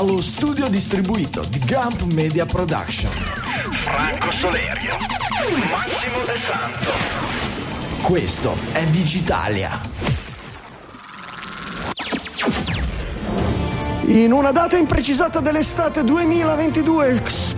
dallo studio distribuito di Gump Media Production. Franco Solerio, Massimo De Santo. Questo è Digitalia. In una data imprecisata dell'estate 2022,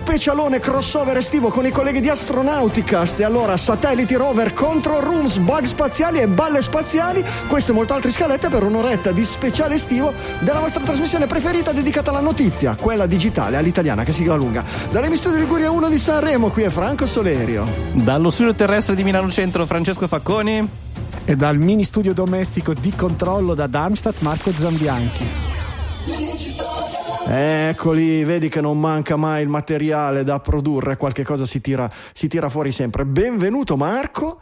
specialone crossover estivo con i colleghi di Astronauticast e allora satelliti, rover, control rooms, bug spaziali e balle spaziali, questo e molte altre scalette per un'oretta di speciale estivo della vostra trasmissione preferita dedicata alla notizia, quella digitale, all'italiana che sigla lunga. Dalle mi studio Liguria 1 di Sanremo, qui è Franco Solerio. Dallo studio terrestre di Milano Centro, Francesco Facconi. E dal mini studio domestico di controllo da Darmstadt, Marco Zambianchi. Eccoli, vedi che non manca mai il materiale da produrre, qualche cosa si tira, si tira fuori sempre. Benvenuto Marco.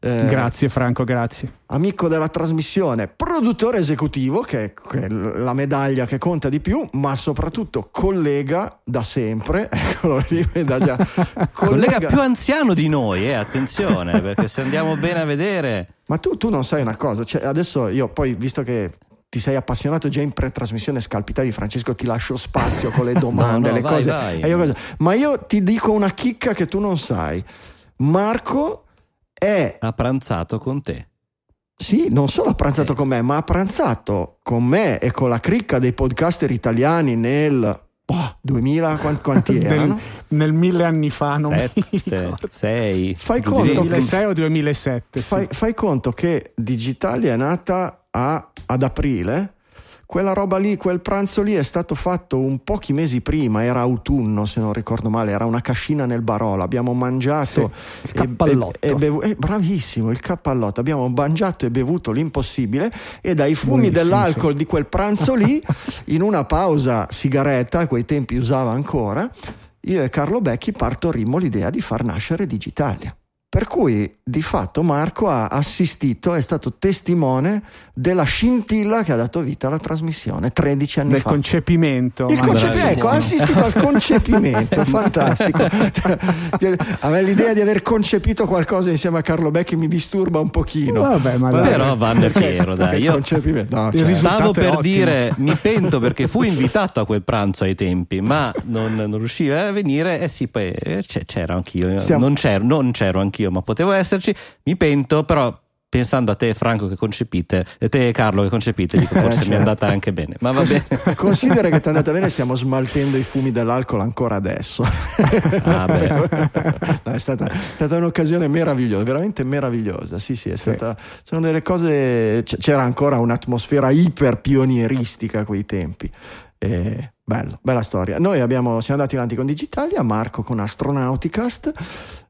Eh, grazie Franco, grazie. Amico della trasmissione, produttore esecutivo, che è la medaglia che conta di più, ma soprattutto collega da sempre. Eccolo lì, medaglia. collega, collega più anziano di noi, eh, attenzione, perché se andiamo bene a vedere... Ma tu, tu non sai una cosa, cioè adesso io poi, visto che ti sei appassionato già in pre-trasmissione, scalpitavi Francesco, ti lascio spazio con le domande, no, no, le vai, cose. Vai. Io, ma io ti dico una chicca che tu non sai. Marco è... Ha pranzato con te. Sì, non solo ha pranzato eh. con me, ma ha pranzato con me e con la cricca dei podcaster italiani nel Oh, 2000 quanti, quanti erano? Nel, nel mille anni fa, non Sette, sei. Fai conto 2006 o 2007? Fai, sì. fai, conto che Digitalia è nata a, ad aprile quella roba lì, quel pranzo lì è stato fatto un pochi mesi prima, era autunno se non ricordo male, era una cascina nel Barolo, abbiamo mangiato sì, il cappallotto. E, e, e bevu- eh, bravissimo, il cappallotto, abbiamo mangiato e bevuto l'impossibile e dai fumi Buonissimo, dell'alcol sì. di quel pranzo lì, in una pausa sigaretta, a quei tempi usava ancora, io e Carlo Becchi partorimmo l'idea di far nascere Digitalia. Per cui di fatto Marco ha assistito, è stato testimone della scintilla che ha dato vita alla trasmissione 13 anni Del fa. Del concepimento. Il concepi- ecco, ha assistito al concepimento, fantastico. a me l'idea di aver concepito qualcosa insieme a Carlo Becchi mi disturba un pochino. Vabbè, ma dai. Però va Piero, dai. Io no, cioè. stavo per dire, mi pento perché fu invitato a quel pranzo ai tempi, ma non, non riusciva a venire. Eh sì, poi eh, c'ero anch'io. Stiamo... Non, c'ero, non c'ero anch'io, ma potevo esserci. Mi pento, però pensando a te Franco che concepite e te Carlo che concepite dico forse certo. mi è andata anche bene ma va bene considera che ti è andata bene stiamo smaltendo i fumi dell'alcol ancora adesso ah, no, è, stata, è, stata, un'occasione meravigliosa veramente meravigliosa sì sì è stata sì. sono delle cose c'era ancora un'atmosfera iper pionieristica a quei tempi e bello, bella storia noi abbiamo, siamo andati avanti con Digitalia Marco con Astronauticast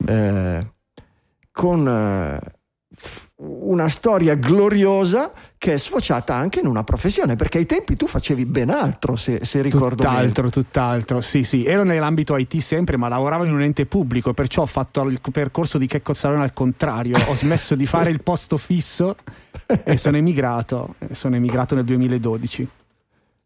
eh, con eh, una storia gloriosa che è sfociata anche in una professione, perché ai tempi tu facevi ben altro, se, se ricordo tutt'altro, bene. Tutt'altro, sì, sì. Ero nell'ambito IT sempre, ma lavoravo in un ente pubblico, perciò ho fatto il percorso di Checco Zalone al contrario. Ho smesso di fare il posto fisso e sono emigrato. Sono emigrato nel 2012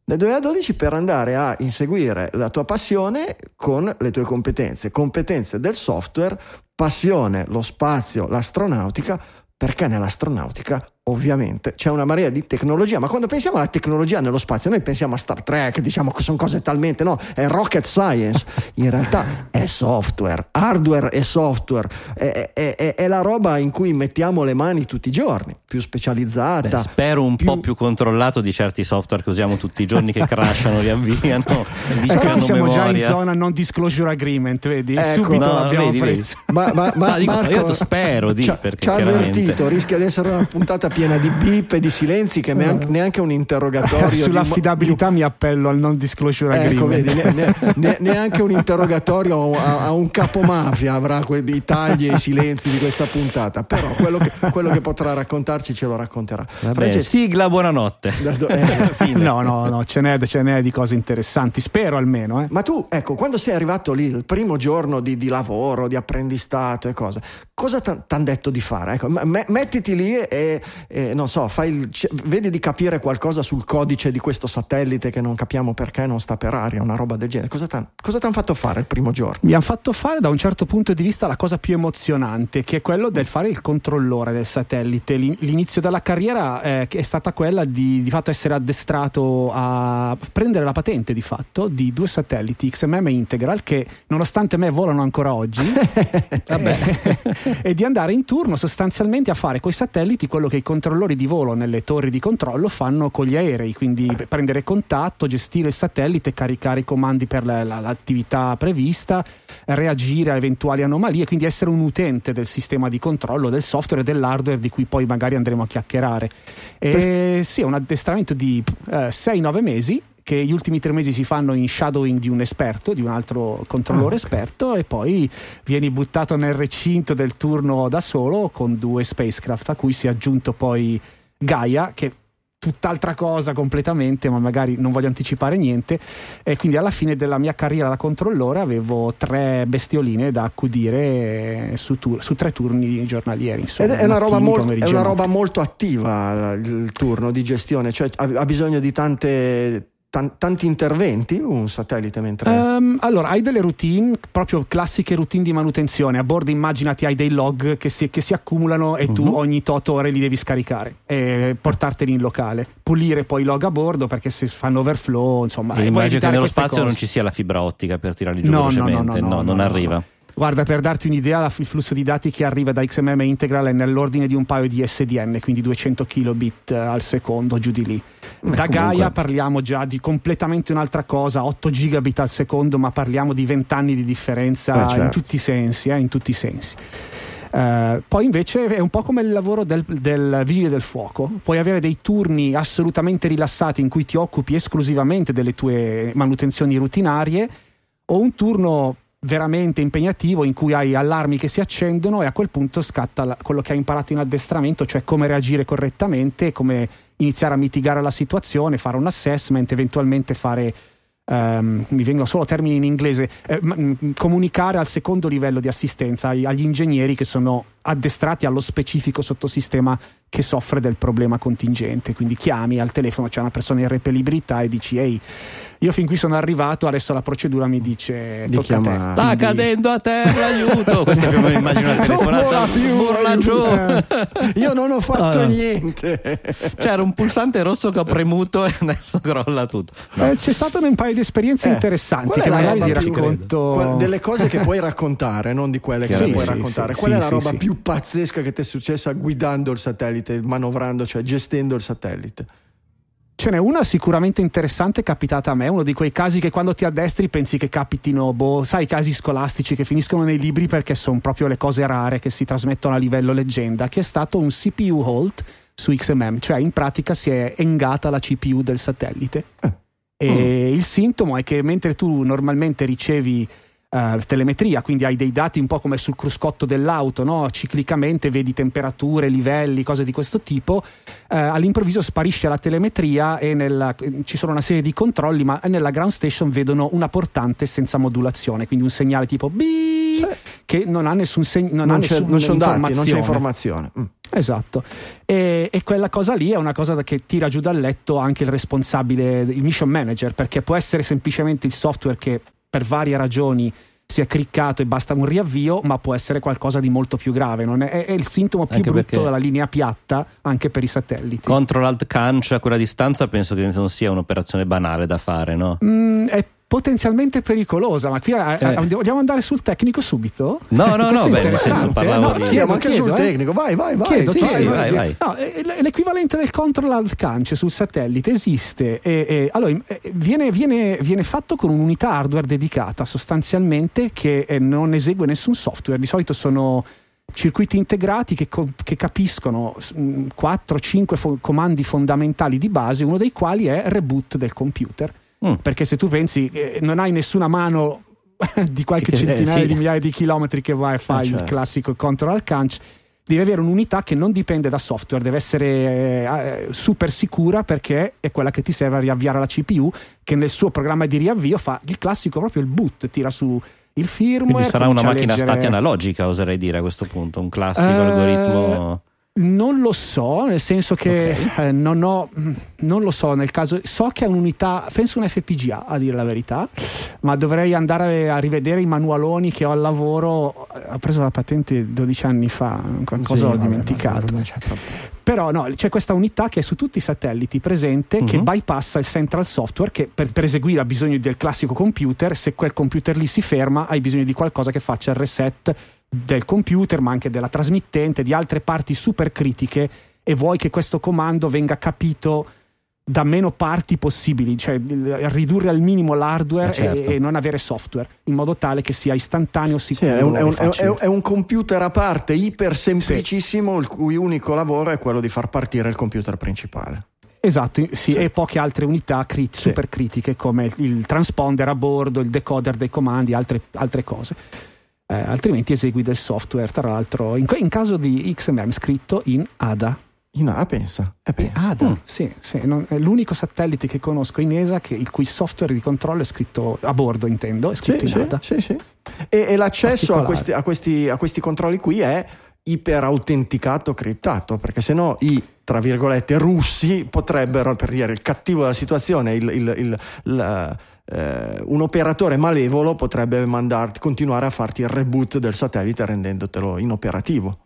nel 2012 per andare a inseguire la tua passione con le tue competenze, competenze del software, passione, lo spazio, l'astronautica, perché nell'astronautica ovviamente c'è una marea di tecnologia, ma quando pensiamo alla tecnologia nello spazio, noi pensiamo a Star Trek, diciamo che sono cose talmente, no, è rocket science, in realtà è software, hardware e software, è, è, è, è, la roba in cui mettiamo le mani tutti i giorni, più specializzata. Beh, spero un più... po' più controllato di certi software che usiamo tutti i giorni che crashano, riavviano. Però siamo memoria. già in zona non disclosure agreement, vedi? Ecco, Subito no, l'abbiamo vedi, preso. Ma, ma, ma no, dico, Marco, io spero di, ci ha avvertito, rischia di essere una puntata piena di bip e di silenzi che neanche, neanche un interrogatorio sull'affidabilità di... mi appello al non disclosure ecco, agreement. vedi, ne, ne, neanche un interrogatorio a, a, un capomafia avrà quei tagli e i silenzi di questa puntata però quello che, quello che potrà raccontarci ce lo racconterà. Vabbè, sigla buonanotte. Eh, no no no ce n'è, ce n'è, di cose interessanti spero almeno eh. ma tu ecco quando sei arrivato lì il primo giorno di, di lavoro di apprendistato e cose cosa ti hanno detto di fare? Ecco, mettiti lì e, e non so, il, vedi di capire qualcosa sul codice di questo satellite che non capiamo perché non sta per aria, una roba del genere. Cosa ti hanno fatto fare il primo giorno? Mi hanno fatto fare da un certo punto di vista la cosa più emozionante, che è quello del fare il controllore del satellite. L'inizio della carriera eh, è stata quella di, di fatto essere addestrato a prendere la patente di fatto di due satelliti XMM e Integral che nonostante me volano ancora oggi e di andare in turno sostanzialmente a fare con i satelliti quello che i controllori di volo nelle torri di controllo fanno con gli aerei, quindi prendere contatto, gestire il satellite, caricare i comandi per la, la, l'attività prevista, reagire a eventuali anomalie, quindi essere un utente del sistema di controllo del software e dell'hardware di cui poi magari andremo a chiacchierare. E sì, è un addestramento di eh, 6-9 mesi che gli ultimi tre mesi si fanno in shadowing di un esperto, di un altro controllore ah, okay. esperto, e poi vieni buttato nel recinto del turno da solo con due spacecraft, a cui si è aggiunto poi Gaia, che tutt'altra cosa completamente, ma magari non voglio anticipare niente. E quindi alla fine della mia carriera da controllore avevo tre bestioline da accudire su, tur- su tre turni giornalieri. Insomma, è, una roba, mol- è una roba molto attiva il turno di gestione, cioè ha bisogno di tante tanti interventi un satellite mentre um, allora hai delle routine proprio classiche routine di manutenzione a bordo immaginati hai dei log che si, che si accumulano e uh-huh. tu mhm. ogni tot ore li devi scaricare e portarteli in locale pulire poi i log a bordo perché se fanno overflow insomma e immagino che nello spazio cose. non ci sia la fibra ottica per tirarli giù no, velocemente no, no, no, no non arriva Guarda, per darti un'idea, il flusso di dati che arriva da XMM Integral è nell'ordine di un paio di SDN, quindi 200 kilobit al secondo, giù di lì. Beh, da comunque... Gaia parliamo già di completamente un'altra cosa, 8 gigabit al secondo, ma parliamo di 20 anni di differenza Beh, certo. in tutti i sensi, eh, in tutti i sensi. Uh, poi invece è un po' come il lavoro del, del, vigile del fuoco, puoi avere dei turni assolutamente rilassati in cui ti occupi esclusivamente delle tue manutenzioni rutinarie o un turno veramente impegnativo in cui hai allarmi che si accendono e a quel punto scatta quello che hai imparato in addestramento, cioè come reagire correttamente, come iniziare a mitigare la situazione, fare un assessment, eventualmente fare Um, mi vengono solo termini in inglese, eh, comunicare al secondo livello di assistenza agli ingegneri che sono addestrati allo specifico sottosistema che soffre del problema contingente. Quindi chiami al telefono, c'è una persona in repelibilità e dici ehi io fin qui sono arrivato, adesso la procedura mi dice Di tocca a te. Sta Quindi... cadendo a terra, aiuto. Questo è più o meno immagino la telefonata. Urla giù. Io non ho fatto ah. niente. C'era un pulsante rosso che ho premuto e adesso crolla tutto. No. Eh, c'è stato un paio di esperienze eh, interessanti che magari ti racconto. Qual, delle cose che puoi raccontare, non di quelle che sì, puoi sì, raccontare. Sì, Qual è la roba più pazzesca che ti è successa guidando il satellite, manovrando, cioè gestendo il satellite? Ce n'è una sicuramente interessante capitata a me, uno di quei casi che quando ti addestri pensi che capitino, boh, sai, i casi scolastici che finiscono nei libri perché sono proprio le cose rare che si trasmettono a livello leggenda, che è stato un CPU halt su XMM, cioè in pratica si è engata la CPU del satellite. Eh. E mm. il sintomo è che mentre tu normalmente ricevi Uh, telemetria, quindi hai dei dati un po' come sul cruscotto dell'auto, no? ciclicamente vedi temperature, livelli, cose di questo tipo. Uh, all'improvviso sparisce la telemetria e nella, ci sono una serie di controlli, ma nella ground station vedono una portante senza modulazione, quindi un segnale tipo B sì. che non ha nessun segno, non, non, ha c'è, non non c'è informazione. Mm. Esatto, e, e, quella cosa lì è una cosa che tira giù dal letto anche il responsabile, il mission manager, perché può essere semplicemente il software che per varie ragioni si è criccato e basta un riavvio, ma può essere qualcosa di molto più grave. È, è, il sintomo più anche brutto della linea piatta anche per i satelliti. Control Alt Canch a quella distanza penso che non sia un'operazione banale da fare, no? Mm, è potenzialmente pericolosa. Ma qui eh, eh. vogliamo andare sul tecnico subito? No, no, no, beh, nel senso parlavo no, di... Chiedo, anche chiedo, sul eh. tecnico, vai, vai, vai. Chiedo, sì, chiedo, sì, vai, vai. No, l'equivalente del control alt cance sul satellite esiste e, e allora, viene, viene, viene, fatto con un'unità hardware dedicata sostanzialmente che non esegue nessun software. Di solito sono circuiti integrati che, che capiscono 4-5 fo- comandi fondamentali di base, uno dei quali è reboot del computer Mm. Perché se tu pensi, eh, non hai nessuna mano di qualche centinaia eh, sì. di migliaia di chilometri che vai a fare eh, il certo. classico control canch, devi avere un'unità che non dipende da software, deve essere eh, super sicura perché è quella che ti serve a riavviare la CPU, che nel suo programma di riavvio fa il classico proprio il boot, tira su il firmware. Quindi sarà una macchina leggere... stati analogica, oserei dire a questo punto, un classico uh, algoritmo Non lo so, nel senso che okay. eh, non ho, non lo so, nel caso, so che è un'unità, penso un FPGA a dire la verità, ma dovrei andare a rivedere i manualoni che ho al lavoro, ho preso la patente 12 anni fa, qualcosa sì, ho dimenticato. Però no, c'è questa unità che è su tutti i satelliti presente, uh-huh. che mhm. bypassa il central software, che per, per eseguire ha bisogno del classico computer, se quel computer lì si ferma hai bisogno di qualcosa che faccia il reset del computer, ma anche della trasmittente, di altre parti super critiche e vuoi che questo comando venga capito da meno parti possibili, cioè ridurre al minimo l'hardware eh certo. e, e, non avere software, in modo tale che sia istantaneo, sicuro. Sì, è, un, è, un, è, è, un, computer a parte, iper semplicissimo, sì. il cui unico lavoro è quello di far partire il computer principale. Esatto, sì, sì. e poche altre unità crit- super critiche come il transponder a bordo, il decoder dei comandi, altre, altre cose eh, altrimenti esegui del software, tra l'altro in, in, caso di XMM scritto in ADA. In ADA pensa? Eh, pensa. ADA, mm. sì, sì non, è l'unico satellite che conosco in ESA che, il cui software di controllo è scritto a bordo, intendo, è scritto sì, in ADA. Sì, sì. E, e l'accesso a questi, a, questi, a questi controlli qui è iper autenticato, criptato, perché se no i tra virgolette russi potrebbero, per dire il cattivo della situazione, il, il, il, il eh, un operatore malevolo potrebbe mandar, continuare a farti il reboot del satellite rendendotelo inoperativo.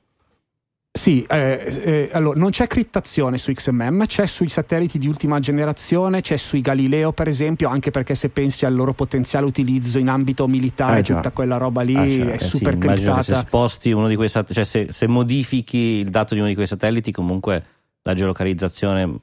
Sì, eh, eh, allora non c'è criptazione su XMM, c'è sui satelliti di ultima generazione, c'è sui Galileo per esempio, anche perché se pensi al loro potenziale utilizzo in ambito militare, eh, tutta quella roba lì ah, certo. è super sì, criptata. Se sposti uno di quei satelliti, cioè se, se, modifichi il dato di uno di quei satelliti, comunque la geolocalizzazione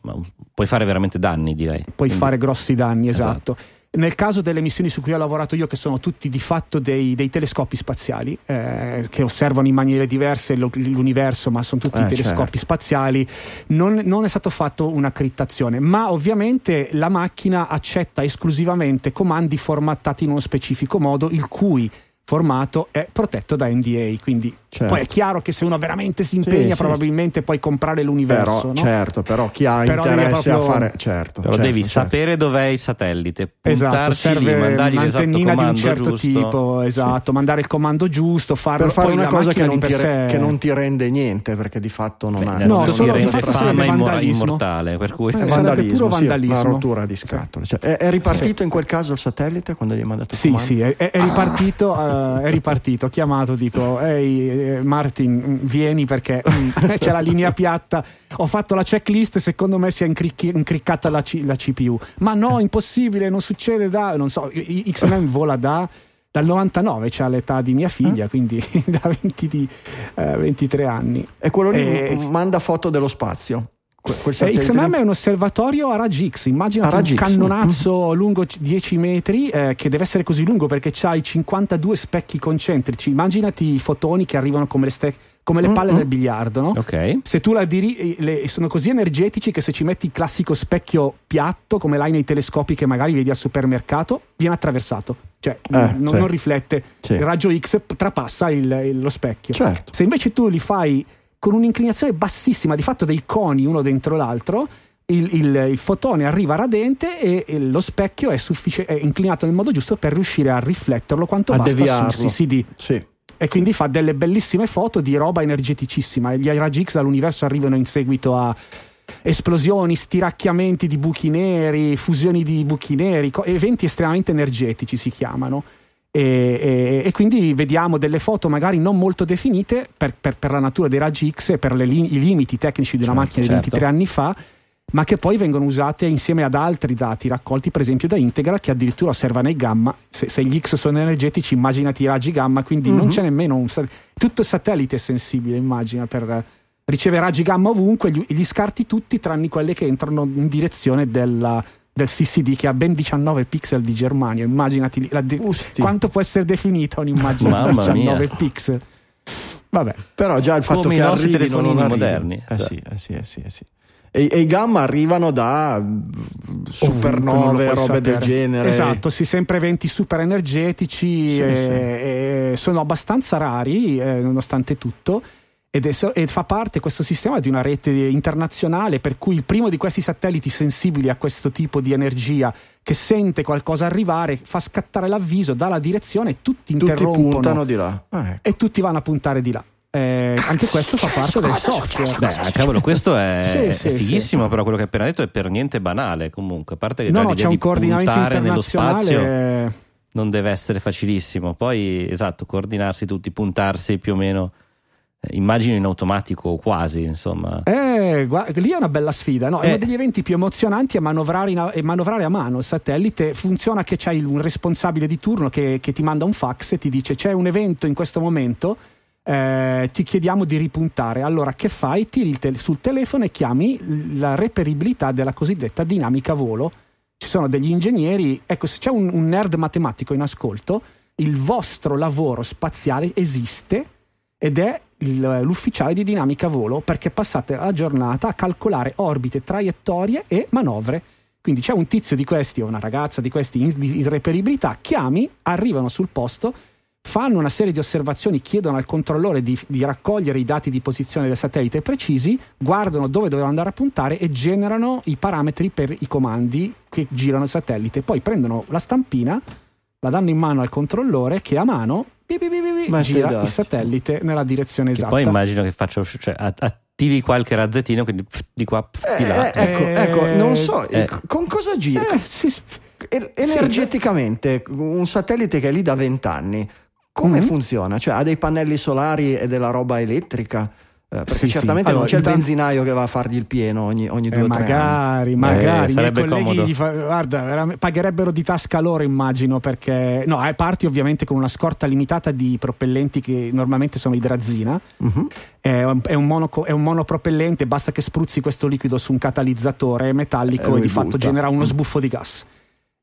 puoi fare veramente danni, direi. Puoi Quindi, fare grossi danni, esatto. esatto. Nel caso delle missioni su cui ho lavorato io, che sono tutti di fatto dei, dei telescopi spaziali, eh, che osservano in maniere diverse l'universo, ma sono tutti eh, telescopi certo. spaziali, non, non, è stato fatto una crittazione, ma ovviamente la macchina accetta esclusivamente comandi formattati in uno specifico modo, il cui formato è protetto da NDA, quindi certo. poi è chiaro che se uno veramente si impegna sì, probabilmente sì. puoi comprare l'universo. Però, no? Certo, però chi ha però interesse proprio... a fare... Certo, però certo, devi certo. sapere dov'è il satellite, esatto, serve lì, mandargli un'antennina di un certo giusto. tipo, esatto, sì. mandare il comando giusto, farlo per fare una cosa che non, ti, sé... che non, ti, rende niente, perché di fatto non Beh, ha... No, solo ti rende fama immortale, per cui... Eh, vandalismo, puro vandalismo. una rottura di scatole. Cioè, è, è, ripartito in quel caso il satellite quando gli hai mandato il Sì, sì, è, è ripartito, è ripartito ho chiamato, dico, ehi eh, Martin, vieni perché mm, c'è la linea piatta, ho fatto la checklist, secondo me si è incricchi, incriccata la, C, la, CPU. Ma no, impossibile, non succede da, non so, XMM vola da dal 99 c'ha l'età di mia figlia, eh? quindi da 20 di, eh, 23 anni. E quello lì e... manda foto dello spazio. Eh, XMM è un osservatorio a raggi X, immagina un cannonazzo mm. lungo 10 metri eh, che deve essere così lungo perché ha i 52 specchi concentrici. Immaginati i fotoni che arrivano come le, ste- come le palle mm-hmm. del biliardo, no? Okay. Se tu la diri, le, sono così energetici che se ci metti il classico specchio piatto, come l'hai nei telescopi che magari vedi al supermercato, viene attraversato. Cioè, eh, non, sì. non, riflette. Sì. Il raggio X trapassa il, il, lo specchio. Certo. Se invece tu li fai con un'inclinazione bassissima, di fatto dei coni uno dentro l'altro. Il, il, il fotone arriva radente e, e lo specchio è, suffic- è, inclinato nel modo giusto per riuscire a rifletterlo quanto a basta deviarlo. sul CCD. Sì. E quindi fa delle bellissime foto di roba energeticissima. Gli raggi X dall'universo arrivano in seguito a esplosioni, stiracchiamenti di buchi neri, fusioni di buchi neri, eventi estremamente energetici si chiamano. E, e, e, quindi vediamo delle foto magari non molto definite per, per, per la natura dei raggi X e per li, i limiti tecnici di una certo, macchina certo. di 23 anni fa ma che poi vengono usate insieme ad altri dati raccolti per esempio da Integra che addirittura osservano i gamma se, se gli X sono energetici immaginati i raggi gamma quindi mm-hmm. non mhm. c'è nemmeno un tutto il satellite è sensibile immagina per ricevere raggi gamma ovunque gli, gli scarti tutti tranne quelli che entrano in direzione della del CCD che ha ben 19 pixel di germanio. Immaginati de- quanto può essere definita un'immagine di 19 mia. pixel. Vabbè. Però già il fatto Come che i nostri telefonini moderni. Eh sì, eh sì, eh sì, eh sì. E, e, i gamma arrivano da supernove, robe del genere. Esatto, sì, sempre eventi super energetici. Sì, e, sì. E sono abbastanza rari, eh, nonostante tutto ed è, e fa parte questo sistema di una rete internazionale per cui il primo di questi satelliti sensibili a questo tipo di energia che sente qualcosa arrivare fa scattare l'avviso dà la direzione e tutti interrompono tutti puntano di là ah, ecco. e tutti vanno a puntare di là eh, anche questo fa parte del software. Beh, cavolo, questo è, sì, sì, è fighissimo, sì. però quello che hai appena detto è per niente banale. Comunque, a parte che no, già no, l'idea c'è di un coordinamento puntare nello spazio è... non deve essere facilissimo. Poi, esatto, coordinarsi tutti, puntarsi più o meno. Eh, immagino in automatico quasi, insomma. Eh, guarda, lì è una bella sfida. No? È uno eh. degli eventi più emozionanti è manovrare, in, è manovrare, a mano il satellite. Funziona che c'hai un responsabile di turno che, che ti manda un fax e ti dice c'è un evento in questo momento eh, ti chiediamo di ripuntare. Allora, che fai? Tiri te- sul telefono e chiami la reperibilità della cosiddetta dinamica volo. Ci sono degli ingegneri, ecco, se c'è un, un nerd matematico in ascolto, il vostro lavoro spaziale esiste ed è l'ufficiale di dinamica volo perché passate la giornata a calcolare orbite, traiettorie e manovre. Quindi c'è un tizio di questi o una ragazza di questi in, di reperibilità, chiami, arrivano sul posto, fanno una serie di osservazioni, chiedono al controllore di, di, raccogliere i dati di posizione del satellite precisi, guardano dove doveva andare a puntare e generano i parametri per i comandi che girano il satellite. Poi prendono la stampina, la danno in mano al controllore che a mano bi, bi, bi, gira il satellite nella direzione esatta. poi immagino che faccia cioè, attivi qualche razzettino, quindi pff, di qua, pff, di là. Eh, ecco, ecco, non so, eh. con cosa gira? Eh, sì, energeticamente, un satellite che è lì da vent'anni, come mm-hmm. funziona? Cioè ha dei pannelli solari e della roba elettrica? Eh, perché sì, certamente sì. Allora, non c'è il benzinaio che va a fargli il pieno ogni, ogni due o eh, tre magari, anni. Magari, eh, sarebbe comodo. Fa, guarda, pagherebbero di tasca loro immagino perché... No, eh, parti ovviamente con una scorta limitata di propellenti che normalmente sono idrazina. Uh-huh. È, un, è, un mono, è, un monopropellente, basta che spruzzi questo liquido su un catalizzatore metallico e, e di fatto genera uno sbuffo di gas.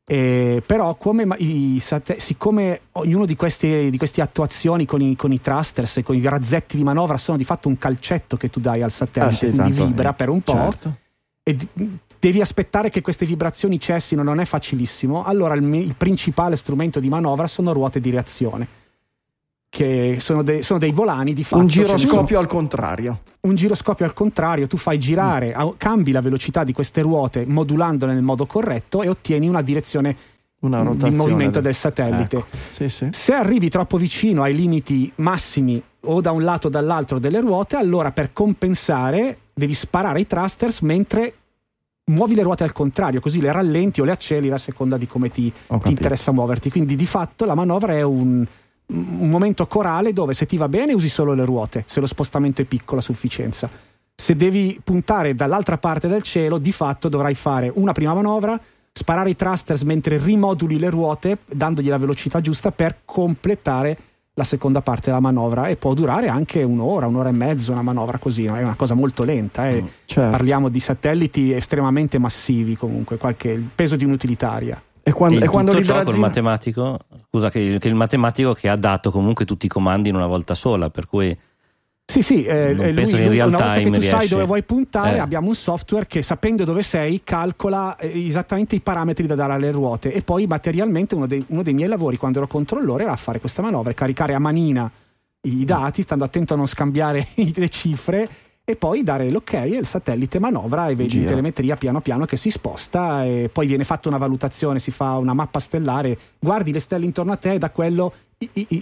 Eh, però come i, siccome ognuno di queste, di queste attuazioni con i, con i, thrusters e con i razzetti di manovra sono di fatto un calcetto che tu dai al satellite, ah, sì, quindi vibra per un po', certo. e devi aspettare che queste vibrazioni cessino, non è facilissimo, allora il, il principale strumento di manovra sono ruote di reazione che sono, de- sono, dei volani di fatto. Un giroscopio al contrario. Un giroscopio al contrario, tu fai girare, mm. cambi la velocità di queste ruote modulandole nel modo corretto e ottieni una direzione una di movimento del, del satellite. Ecco. Sì, sì. Se arrivi troppo vicino ai limiti massimi o da un lato o dall'altro delle ruote, allora per compensare devi sparare i thrusters mentre muovi le ruote al contrario, così le rallenti o le acceleri a seconda di come ti, ti interessa muoverti. Quindi di fatto la manovra è un un momento corale dove se ti va bene usi solo le ruote, se lo spostamento è piccolo a sufficienza. Se devi puntare dall'altra parte del cielo, di fatto dovrai fare una prima manovra, sparare i thrusters mentre rimoduli le ruote, dandogli la velocità giusta per completare la seconda parte della manovra e può durare anche un'ora, un'ora e mezzo una manovra così, è una cosa molto lenta. Eh. Mm, certo. Parliamo di satelliti estremamente massivi comunque, qualche, il peso di un'utilitaria. E quando, e e quando ciò col matematico, scusa, che, che, il matematico che ha dato comunque tutti i comandi in una volta sola, per cui sì, sì, eh, non lui, penso che in real una volta che tu riesce. sai dove vuoi puntare, eh. abbiamo un software che sapendo dove sei calcola eh, esattamente i parametri da dare alle ruote e poi materialmente uno dei, uno dei miei lavori quando ero controllore era fare questa manovra, caricare a manina i dati, stando attento a non scambiare le cifre e poi dare l'ok e il satellite manovra e vedi Gira. in telemetria piano piano che si sposta e poi viene fatta una valutazione, si fa una mappa stellare, guardi le stelle intorno a te e da quello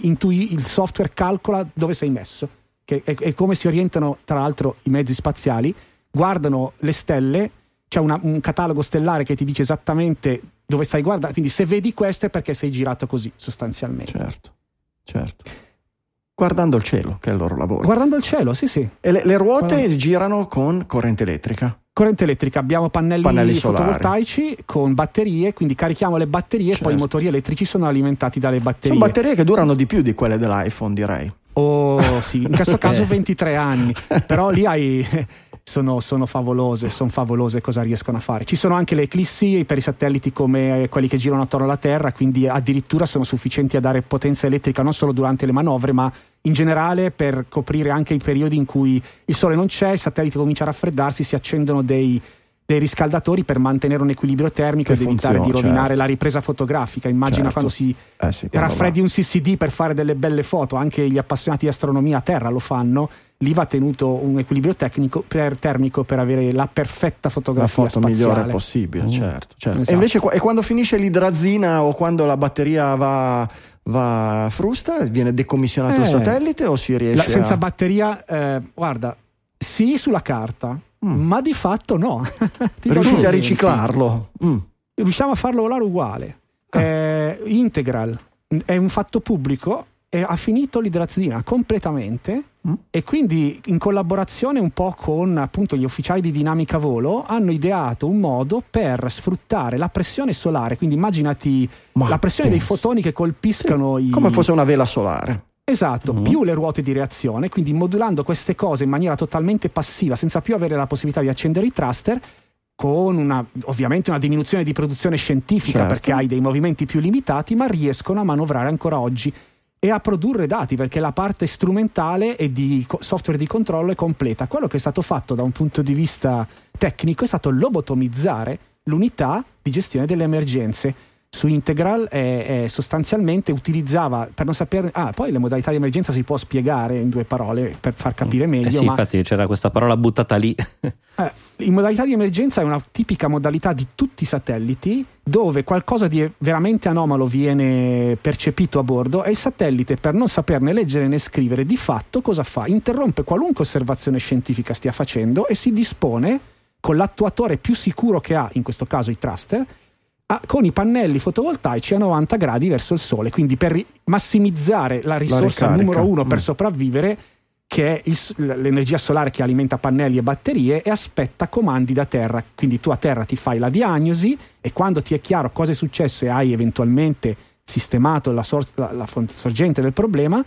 intui, il software calcola dove sei messo, che è, è come si orientano tra l'altro i mezzi spaziali, guardano le stelle, c'è una, un catalogo stellare che ti dice esattamente dove stai guardando, quindi se vedi questo è perché sei girato così sostanzialmente. Certo, certo. Guardando il cielo, che è il loro lavoro. Guardando il cielo, sì, sì. E le, le ruote Guardando... girano con corrente elettrica. Corrente elettrica, abbiamo pannelli, pannelli fotovoltaici con batterie, quindi carichiamo le batterie certo. e poi i certo. motori elettrici sono alimentati dalle batterie. Sono batterie che durano di più di quelle dell'iPhone, direi. Oh sì, in questo caso 23 anni, però lì hai sono, sono, favolose, sono favolose cosa riescono a fare. Ci sono anche le eclissi per i satelliti come quelli che girano attorno alla Terra, quindi addirittura sono sufficienti a dare potenza elettrica non solo durante le manovre, ma in generale per coprire anche i periodi in cui il Sole non c'è, il satellite comincia a raffreddarsi, si accendono dei, dei riscaldatori per mantenere un equilibrio termico ed evitare di rovinare certo. la ripresa fotografica. Immagina certo. quando si eh sì, raffreddi un CCD per fare delle belle foto, anche gli appassionati di astronomia a terra lo fanno. Lì va tenuto un equilibrio tecnico per, termico per avere la perfetta fotografia la foto spaziale. migliore possibile, mm. certo, certo. Esatto. E invece e quando finisce l'idrazina o quando la batteria va va frusta, viene decommissionato eh, il satellite o si riesce la, senza a... batteria, eh, guarda, sì sulla carta, mm. ma di fatto no. Riuscite a riciclarlo? Mm. Riusciamo a farlo volare uguale. Ah. Eh, integral è un fatto pubblico e ha finito l'idrazina completamente mm. e quindi in collaborazione un po' con appunto gli ufficiali di dinamica volo hanno ideato un modo per sfruttare la pressione solare, quindi immaginati Ma la pressione penso. dei fotoni che colpiscono sì, i... come fosse una vela solare. Esatto, mm. più le ruote di reazione, quindi modulando queste cose in maniera totalmente passiva, senza più avere la possibilità di accendere i thruster, con una, ovviamente una diminuzione di produzione scientifica certo. perché hai dei movimenti più limitati, ma riescono a manovrare ancora oggi e a produrre dati perché la parte strumentale e di software di controllo è completa. Quello che è stato fatto da un punto di vista tecnico è stato lobotomizzare l'unità di gestione delle emergenze su Integral è, è sostanzialmente utilizzava per non sapere ah poi le modalità di emergenza si può spiegare in due parole per far capire meglio eh sì, ma, infatti c'era questa parola buttata lì eh, in modalità di emergenza è una tipica modalità di tutti i satelliti dove qualcosa di veramente anomalo viene percepito a bordo e il satellite per non saperne leggere né scrivere di fatto cosa fa? interrompe qualunque osservazione scientifica stia facendo e si dispone con l'attuatore più sicuro che ha in questo caso i thruster a, con i pannelli fotovoltaici a 90 gradi verso il sole, quindi per massimizzare la risorsa la numero uno mm. per sopravvivere, che è il, l'energia solare che alimenta pannelli e batterie, e aspetta comandi da terra. Quindi tu a terra ti fai la diagnosi e quando ti è chiaro cosa è successo e hai eventualmente sistemato la, sor- la, la sorgente del problema,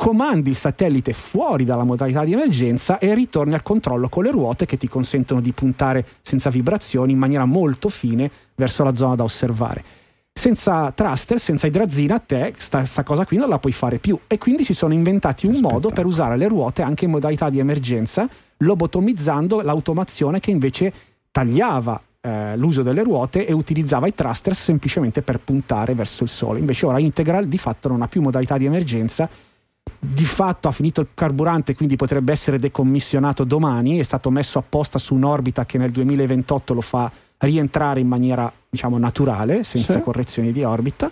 comandi il satellite fuori dalla modalità di emergenza e ritorni al controllo con le ruote che ti consentono di puntare senza vibrazioni in maniera molto fine verso la zona da osservare. Senza thruster, senza idrazina, te sta, sta cosa qui non la puoi fare più e quindi si sono inventati un Aspetta. modo per usare le ruote anche in modalità di emergenza, lobotomizzando l'automazione che invece tagliava eh, l'uso delle ruote e utilizzava i thruster semplicemente per puntare verso il sole. Invece ora Integral di fatto non ha più modalità di emergenza di fatto ha finito il carburante, quindi potrebbe essere decommissionato domani, è stato messo apposta su un'orbita che nel 2028 lo fa rientrare in maniera diciamo naturale, senza sì. correzioni di orbita.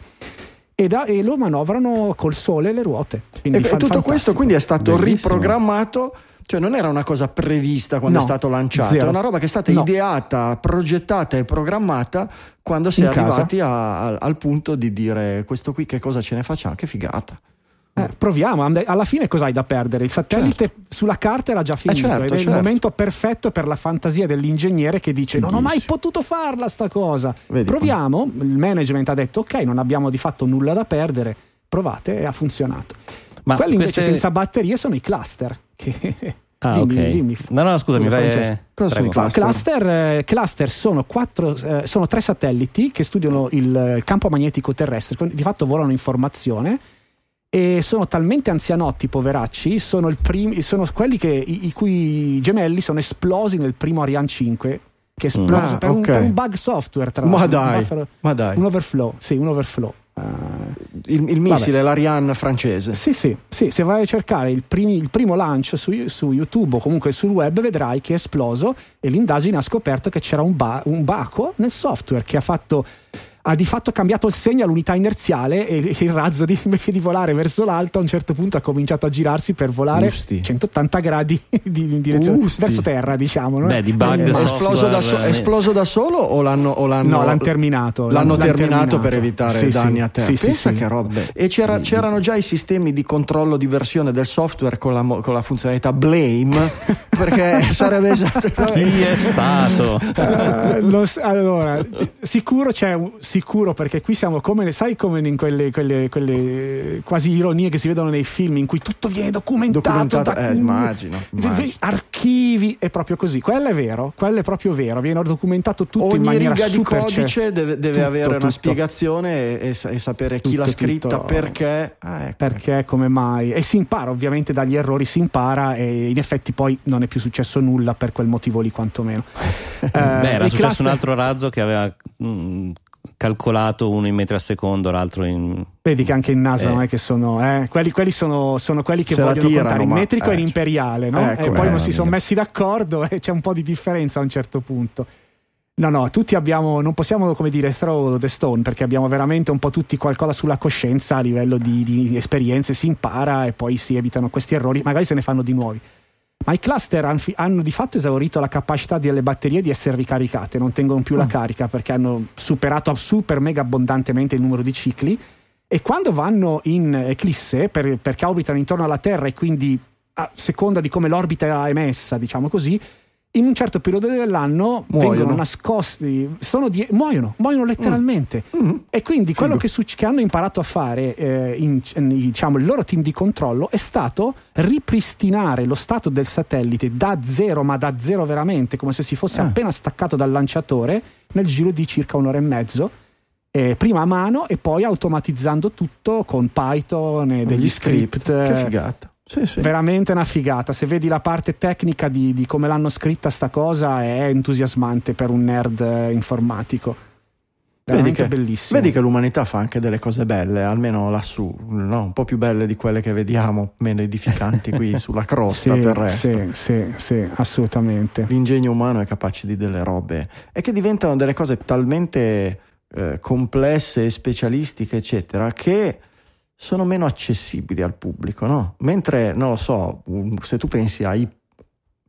E, da, e, lo manovrano col sole le ruote. Quindi e, fa, tutto fantastico. questo quindi è stato Bellissimo. riprogrammato cioè non era una cosa prevista quando no, è stato lanciato, zero. è una roba che è stata no. ideata, progettata e programmata quando si In è casa. arrivati a, a, al punto di dire questo qui che cosa ce ne facciamo, che figata. Eh, proviamo, alla fine cosa hai da perdere? Il satellite certo. sulla carta era già eh, finito eh certo, ed è certo. il momento perfetto per la fantasia dell'ingegnere che dice non ho mai potuto farla sta cosa. Vedi, Proviamo, il management ha detto ok, non abbiamo di fatto nulla da perdere, provate e ha funzionato. Ma Quelli queste... invece senza batterie sono i cluster. Che... Ah, dimmi, ok. Dimmi. No, no, scusami, vai. Eh, cosa sono cluster? Cluster, eh, cluster sono, quattro, eh, sono tre satelliti che studiano il campo magnetico terrestre, di fatto volano informazione e sono talmente anzianotti, poveracci, sono, prim- sono quelli che, i-, i, cui gemelli sono esplosi nel primo Ariane 5 che è esploso ah, per, okay. un, per, un, bug software tra ma dai, buffer, ma dai. un overflow sì un overflow. Uh, il, il, missile, l'Ariane francese. Sì, sì, sì, se vai a cercare il, primi, il primo lancio su, su, YouTube o comunque sul web vedrai che è esploso e l'indagine ha scoperto che c'era un, ba- un baco nel software che ha fatto ha di fatto cambiato il segno all'unità inerziale e il razzo di, invece di volare verso l'alto a un certo punto ha cominciato a girarsi per volare Usti. 180 gradi di direzione Usti. verso terra diciamo no? Beh di bug eh, esploso da, so- esploso da solo o l'hanno, o l'hanno no l'hanno terminato l'hanno, l'hanno terminato, terminato, per evitare sì, danni sì, a terra sì, pensa che roba. E c'era, c'erano già i sistemi di controllo di versione del software con la, con la funzionalità blame perché sarebbe esatto. Chi è stato? Uh, lo, allora sicuro c'è un sicuro perché qui siamo come, sai, come in quelle, quelle, quelle, quasi ironie che si vedono nei film in cui tutto viene documentato, documentato da, eh, immagino, immagino, archivi, è proprio così. Quello è vero, quello è proprio vero, viene documentato tutto Ogni in maniera riga di codice deve, deve tutto, avere tutto. una spiegazione e, e sapere chi tutto, l'ha scritta, perché, ah, ecco. perché, come mai. E si impara ovviamente dagli errori, si impara e in effetti poi non è più successo nulla per quel motivo lì quantomeno. eh, Beh, era successo cluster... un altro razzo che aveva mh, mm, calcolato uno in metri al secondo, l'altro in. Vedi che anche in NASA eh. non è che sono. Eh, quelli, quelli, sono, sono, quelli che Se vogliono tirano, contare in metrico ma, e in eh, imperiale, no? Ecco, e poi non si sono messi d'accordo e c'è un po' di differenza a un certo punto. No, no, tutti abbiamo, non possiamo come dire throw the stone perché abbiamo veramente un po' tutti qualcosa sulla coscienza a livello di, di esperienze, si impara e poi si evitano questi errori, magari se ne fanno di nuovi. Ma i cluster hanno, hanno di fatto esaurito la capacità delle batterie di essere ricaricate, non tengono più mm. la carica perché hanno superato super mega abbondantemente il numero di cicli e quando vanno in eclisse per, perché orbitano intorno alla Terra e quindi a seconda di come l'orbita è messa, diciamo così, in un certo periodo dell'anno muoiono. vengono nascosti, di, muoiono, muoiono letteralmente. Mm. Mm. E quindi quello che, su, che, hanno imparato a fare eh, in, in, diciamo, il loro team di controllo è stato ripristinare lo stato del satellite da zero, ma da zero veramente, come se si fosse ah. appena staccato dal lanciatore, nel giro di circa un'ora e mezzo. Eh, prima a mano e poi automatizzando tutto con Python e degli script. script. Che figata. Sì, sì. Veramente una figata. Se vedi la parte tecnica di, di, come l'hanno scritta sta cosa, è entusiasmante per un nerd eh, informatico. Vedi che, bellissimo. Vedi che l'umanità fa anche delle cose belle, almeno lassù, no? un po' più belle di quelle che vediamo, meno edificanti qui sulla crosta sì, terrestre. Sì, sì, sì, assolutamente. L'ingegno umano è capace di delle robe e che diventano delle cose talmente eh, complesse e specialistiche, eccetera, che sono meno accessibili al pubblico, no? Mentre, non lo so, se tu pensi ai,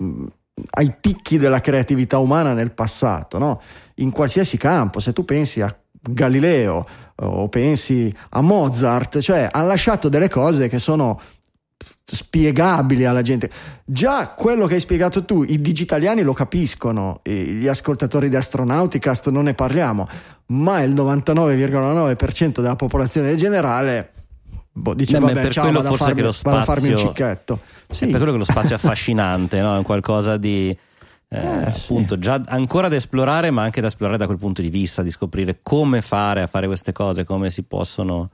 mm, ai picchi della creatività umana nel passato, no? In qualsiasi campo, se tu pensi a Galileo o pensi a Mozart, cioè hanno lasciato delle cose che sono spiegabili alla gente. Già quello che hai spiegato tu, i digitaliani lo capiscono, gli ascoltatori di Astronauticast non ne parliamo, ma il 99,9% della popolazione generale boh, dice, Beh, per ciao, quello forse farmi, che lo spazio, farmi un cicchetto. Sì. È per quello che lo spazio è affascinante, no? è qualcosa di eh, eh, appunto sì. già ancora da esplorare, ma anche da esplorare da quel punto di vista, di scoprire come fare a fare queste cose, come si possono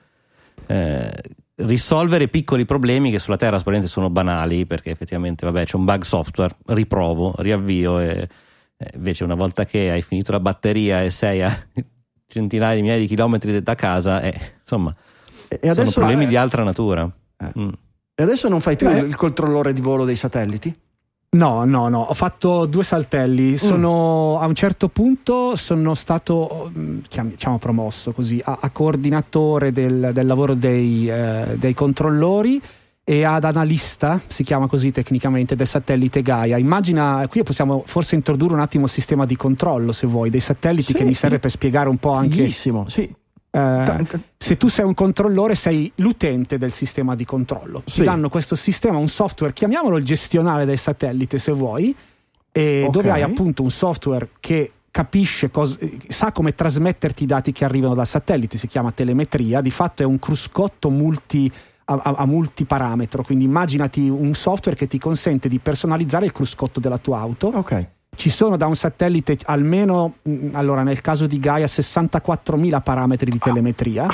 eh, risolvere piccoli problemi che sulla Terra probabilmente sono banali, perché effettivamente vabbè, c'è un bug software, riprovo, riavvio e eh, invece una volta che hai finito la batteria e sei a centinaia di migliaia di chilometri da casa, eh, insomma e adesso, Sono problemi è... di altra natura. Eh. Mm. E adesso non fai più Beh. il controllore di volo dei satelliti? No, no, no, ho fatto due saltelli. Mm. Sono, mm. A un certo punto sono stato, mm, diciamo, promosso così, a, a coordinatore del, del lavoro dei, eh, dei, controllori e ad analista, si chiama così tecnicamente, del satellite Gaia. Immagina, qui possiamo forse introdurre un attimo il sistema di controllo, se vuoi, dei satelliti sì, che mi serve per spiegare un po' anche... Fighissimo, sì. Eh, se tu sei un controllore, sei l'utente del sistema di controllo. Sì. Ti danno questo sistema, un software, chiamiamolo il gestionale del satellite se vuoi, okay. dove hai appunto un software che capisce, cosa, sa come trasmetterti i dati che arrivano dal satellite, si chiama telemetria, di fatto è un cruscotto multi, a, a, a multiparametro, quindi immaginati un software che ti consente di personalizzare il cruscotto della tua auto. Ok ci sono da un satellite almeno, mm, allora nel caso di Gaia, 64.000 parametri di telemetria.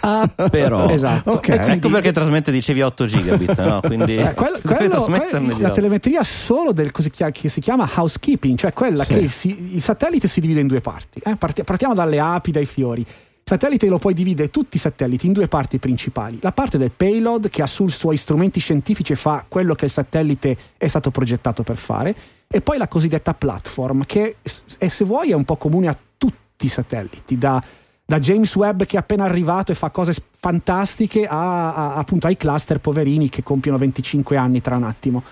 Ah, però. Esatto. Okay. Quindi, ecco perché trasmette, dicevi 8 gigabit, no? Quindi eh, quello, quello, quello, la telemetria solo del così che si chiama housekeeping, cioè quella sì. che si, il satellite si divide in due parti. Eh? Partiamo dalle api, dai fiori. Satellite lo puoi dividere tutti i satelliti in due parti principali. La parte del payload che ha sui suoi strumenti scientifici e fa quello che il satellite è stato progettato per fare e poi la cosiddetta platform che se vuoi è un po' comune a tutti i satelliti, da, da James Webb che è appena arrivato e fa cose fantastiche a, a, appunto ai cluster poverini che compiono 25 anni tra un attimo.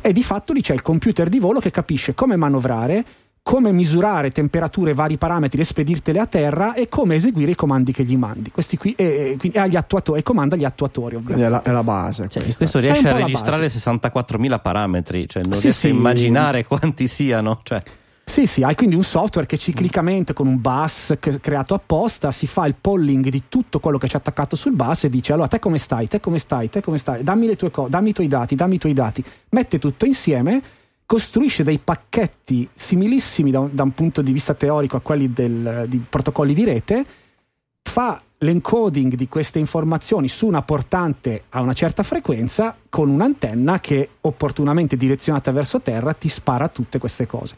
E di fatto lì c'è il computer di volo che capisce come manovrare, come misurare temperature e vari parametri e spedirtele a terra e come eseguire i comandi che gli mandi. Questi qui e, e, agli attuatori, e comanda gli attuatori, ovviamente. È la, è la base. Cioè, questo riesce a registrare 64.000 parametri, cioè non sì, riesco sì. a immaginare quanti siano. Cioè. Sì, sì, hai quindi un software che ciclicamente con un bus creato apposta si fa il polling di tutto quello che c'è attaccato sul bus e dice allora te come stai, te come stai, te come stai, dammi le tue cose, dammi i tuoi dati, dammi i tuoi dati, mette tutto insieme costruisce dei pacchetti similissimi da un, da un, punto di vista teorico a quelli del, di protocolli di rete, fa l'encoding di queste informazioni su una portante a una certa frequenza con un'antenna che opportunamente direzionata verso terra ti spara tutte queste cose.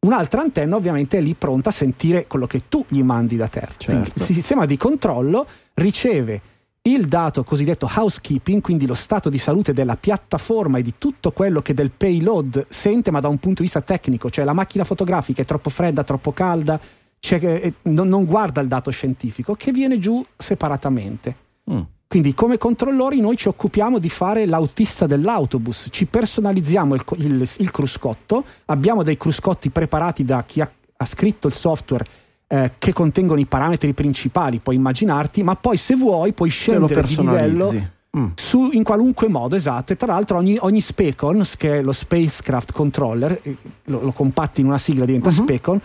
Un'altra antenna ovviamente è lì pronta a sentire quello che tu gli mandi da terra. Certo. il sistema di controllo riceve il dato cosiddetto housekeeping, quindi lo stato di salute della piattaforma e di tutto quello che del payload sente, ma da un punto di vista tecnico, cioè la macchina fotografica è troppo fredda, troppo calda, cioè, non, non, guarda il dato scientifico, che viene giù separatamente. Mm. Quindi come controllori noi ci occupiamo di fare l'autista dell'autobus, ci personalizziamo il, il, il cruscotto, abbiamo dei cruscotti preparati da chi ha, ha scritto il software eh, che contengono i parametri principali, puoi immaginarti, ma poi se vuoi puoi scendere di livello mm. su, in qualunque modo, esatto. E tra l'altro ogni, ogni Specon, che è lo Spacecraft Controller, eh, lo, lo compatti in una sigla diventa uh-huh. Specon,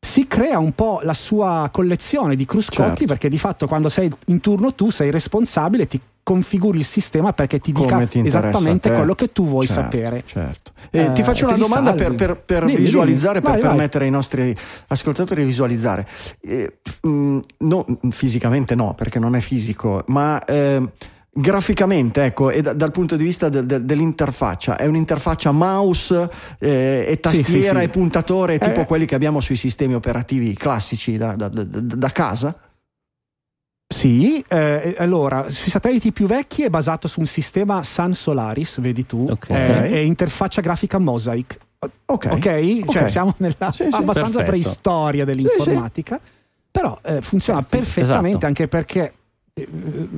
si crea un po' la sua collezione di cruscotti certo. perché di fatto quando sei in turno tu sei responsabile, ti configuri il sistema perché ti dica ti esattamente quello che tu vuoi certo, sapere. Certo. Eh, ti faccio una domanda per, per, per dimmi, visualizzare, dimmi. Vai, per permettere ai nostri ascoltatori di visualizzare. Eh, mh, mm, no, fisicamente no, perché non è fisico, ma eh, graficamente, ecco, e da, dal punto di vista de, de, dell'interfaccia, è un'interfaccia mouse eh, e tastiera sì, sì, sì. e puntatore tipo eh. quelli che abbiamo sui sistemi operativi classici da, da, da casa? Sì, eh, allora, sui satelliti più vecchi è basato su un sistema Sun Solaris, vedi tu, okay. eh, è interfaccia grafica Mosaic. Ok, okay? Cioè siamo nella sì, sì, abbastanza perfetto. preistoria dell'informatica, sì, però eh, funziona perfettamente esatto. anche perché eh,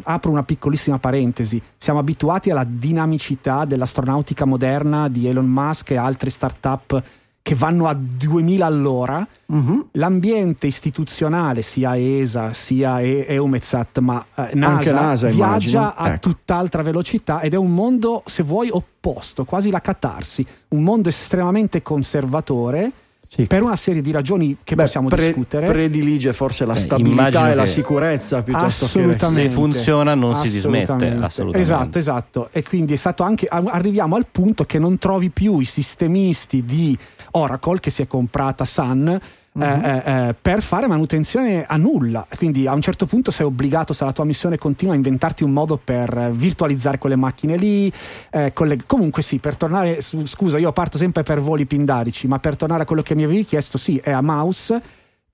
apro una piccolissima parentesi, siamo abituati alla dinamicità dell'astronautica moderna di Elon Musk e altre start-up che vanno a 2000 all'ora, uh-huh. l'ambiente istituzionale, sia ESA sia e- EUMETSAT, ma eh, NASA, NASA, viaggia a ecco. tutt'altra velocità ed è un mondo, se vuoi, opposto, quasi la catarsi, un mondo estremamente conservatore sì. per una serie di ragioni che Beh, possiamo pre- discutere. Predilige forse la stabilità e la sicurezza piuttosto che se funziona non si dismette assolutamente. Esatto, esatto. E quindi è stato anche arriviamo al punto che non trovi più i sistemisti di Oracle che si è comprata Sun Uh-huh. Eh, eh, per fare manutenzione a nulla. Quindi a un certo punto sei obbligato, se la tua missione continua, a inventarti un modo per virtualizzare quelle macchine lì. Eh, colleg- comunque sì, per tornare, scusa, io parto sempre per voli pindarici, ma per tornare a quello che mi avevi chiesto, sì, è a mouse.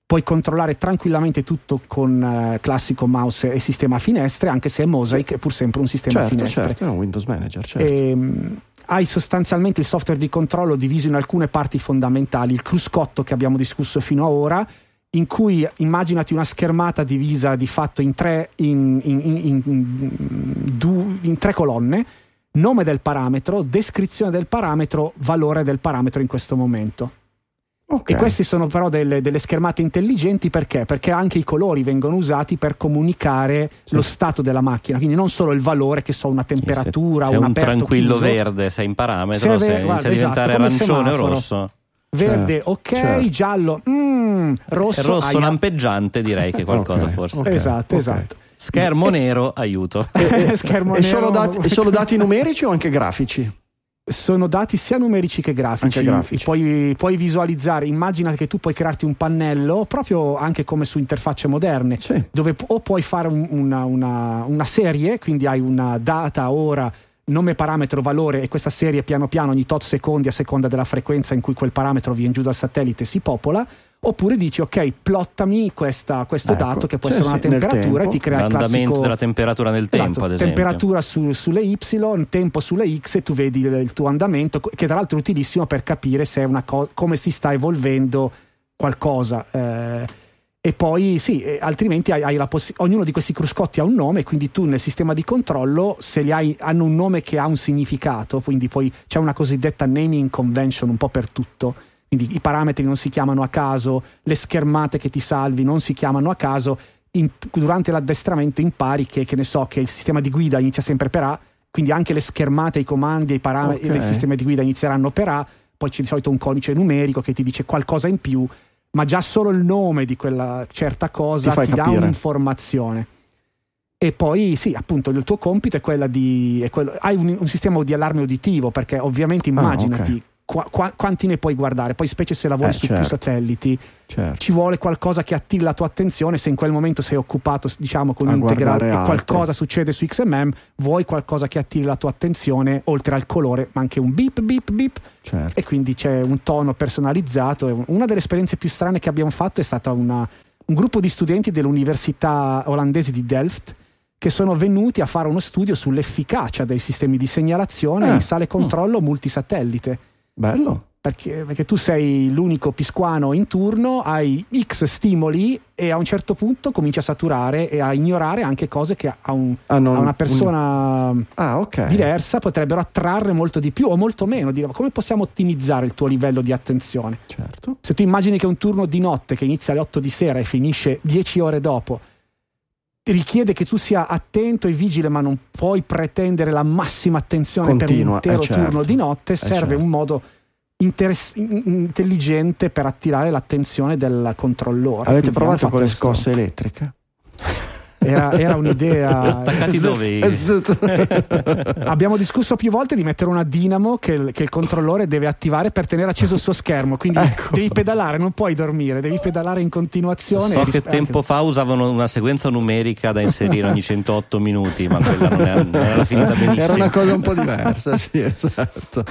Puoi controllare tranquillamente tutto con uh, classico mouse e sistema finestre, anche se è Mosaic, è pur sempre un sistema certo, finestre. Certo, è un Windows Manager, certo. E, ehm, hai sostanzialmente il software di controllo diviso in alcune parti fondamentali, il cruscotto che abbiamo discusso fino ad ora, in cui immaginati una schermata divisa di fatto in tre, in, in, in, in tre colonne, nome del parametro, descrizione del parametro, valore del parametro in questo momento. Okay. E queste sono però delle, delle, schermate intelligenti perché? Perché anche i colori vengono usati per comunicare sì. lo stato della macchina, quindi non solo il valore che so una temperatura, sì, se, un, un tranquillo chiuso. verde, sei in parametro, se, se inizia a diventare esatto, arancione o rosso. Verde, certo, ok, certo. giallo, mm, rosso. rosso aia. lampeggiante direi che qualcosa okay, forse. Okay, esatto, esatto. Schermo nero, aiuto. E, Schermo e, nero. Solo dati, solo dati numerici o anche grafici? Sono dati sia numerici che grafici. grafici. Puoi, puoi, visualizzare, immagina che tu puoi crearti un pannello proprio anche come su interfacce moderne, sì. dove o puoi fare un, una, una, una, serie, quindi hai una data, ora, nome, parametro, valore e questa serie piano piano ogni tot secondi a seconda della frequenza in cui quel parametro viene giù dal satellite si popola oppure dici ok plottami questa, questo ecco, dato che può sì, essere una sì, temperatura e ti crea il classico della temperatura nel esatto, tempo ad esempio. temperatura su, sulle y tempo sulle x e tu vedi il, il, tuo andamento che tra l'altro è utilissimo per capire se è una co- come si sta evolvendo qualcosa eh, e poi sì, altrimenti hai, hai la possi- ognuno di questi cruscotti ha un nome, quindi tu nel sistema di controllo, se li hai, hanno un nome che ha un significato, quindi poi c'è una cosiddetta naming convention un po' per tutto quindi i parametri non si chiamano a caso, le schermate che ti salvi non si chiamano a caso. In, durante l'addestramento impari che, che, ne so, che il sistema di guida inizia sempre per A, quindi anche le schermate, i comandi e i parametri okay. del sistema di guida inizieranno per A, poi c'è di solito un codice numerico che ti dice qualcosa in più, ma già solo il nome di quella certa cosa ti, ti dà un'informazione. E poi sì, appunto, il tuo compito è quello di. È quello, hai un, un, sistema di allarme uditivo, perché ovviamente immaginati. Ah, okay Qua, qua, quanti ne puoi guardare? Poi, specie se lavori eh, su certo. più satelliti, certo. ci vuole qualcosa che attiri la tua attenzione. Se in quel momento sei occupato, diciamo, con un integrale e qualcosa succede su XMM, vuoi qualcosa che attiri la tua attenzione, oltre al colore, ma anche un beep, beep, beep. Certo. E quindi c'è un tono personalizzato. Una delle esperienze più strane che abbiamo fatto è stata una, un gruppo di studenti dell'università olandese di Delft che sono venuti a fare uno studio sull'efficacia dei sistemi di segnalazione eh. in sale controllo mm. multisatellite. Bello. Perché, perché, tu sei l'unico pisquano in turno, hai X stimoli e a un certo punto cominci a saturare e a ignorare anche cose che a, un, ah, non, a una persona un... ah, okay. diversa potrebbero attrarre molto di più o molto meno. Come possiamo ottimizzare il tuo livello di attenzione? Certo. Se tu immagini che un turno di notte che inizia alle 8 di sera e finisce 10 ore dopo richiede che tu sia attento e vigile, ma non puoi pretendere la massima attenzione Continua, per un intero eh certo, turno di notte, eh serve certo. un modo interess- intelligente per attirare l'attenzione del controllore. Avete provato con le scosse elettriche? Era, era un'idea. Attaccati dove? Abbiamo discusso più volte di mettere una dinamo che il, che il, controllore deve attivare per tenere acceso il suo schermo. Quindi ecco. devi pedalare, non puoi dormire, devi pedalare in continuazione. So che tempo fa usavano una sequenza numerica da inserire ogni 108 minuti, ma quella non, è, non era finita benissimo. Era una cosa un po' diversa, sì, esatto.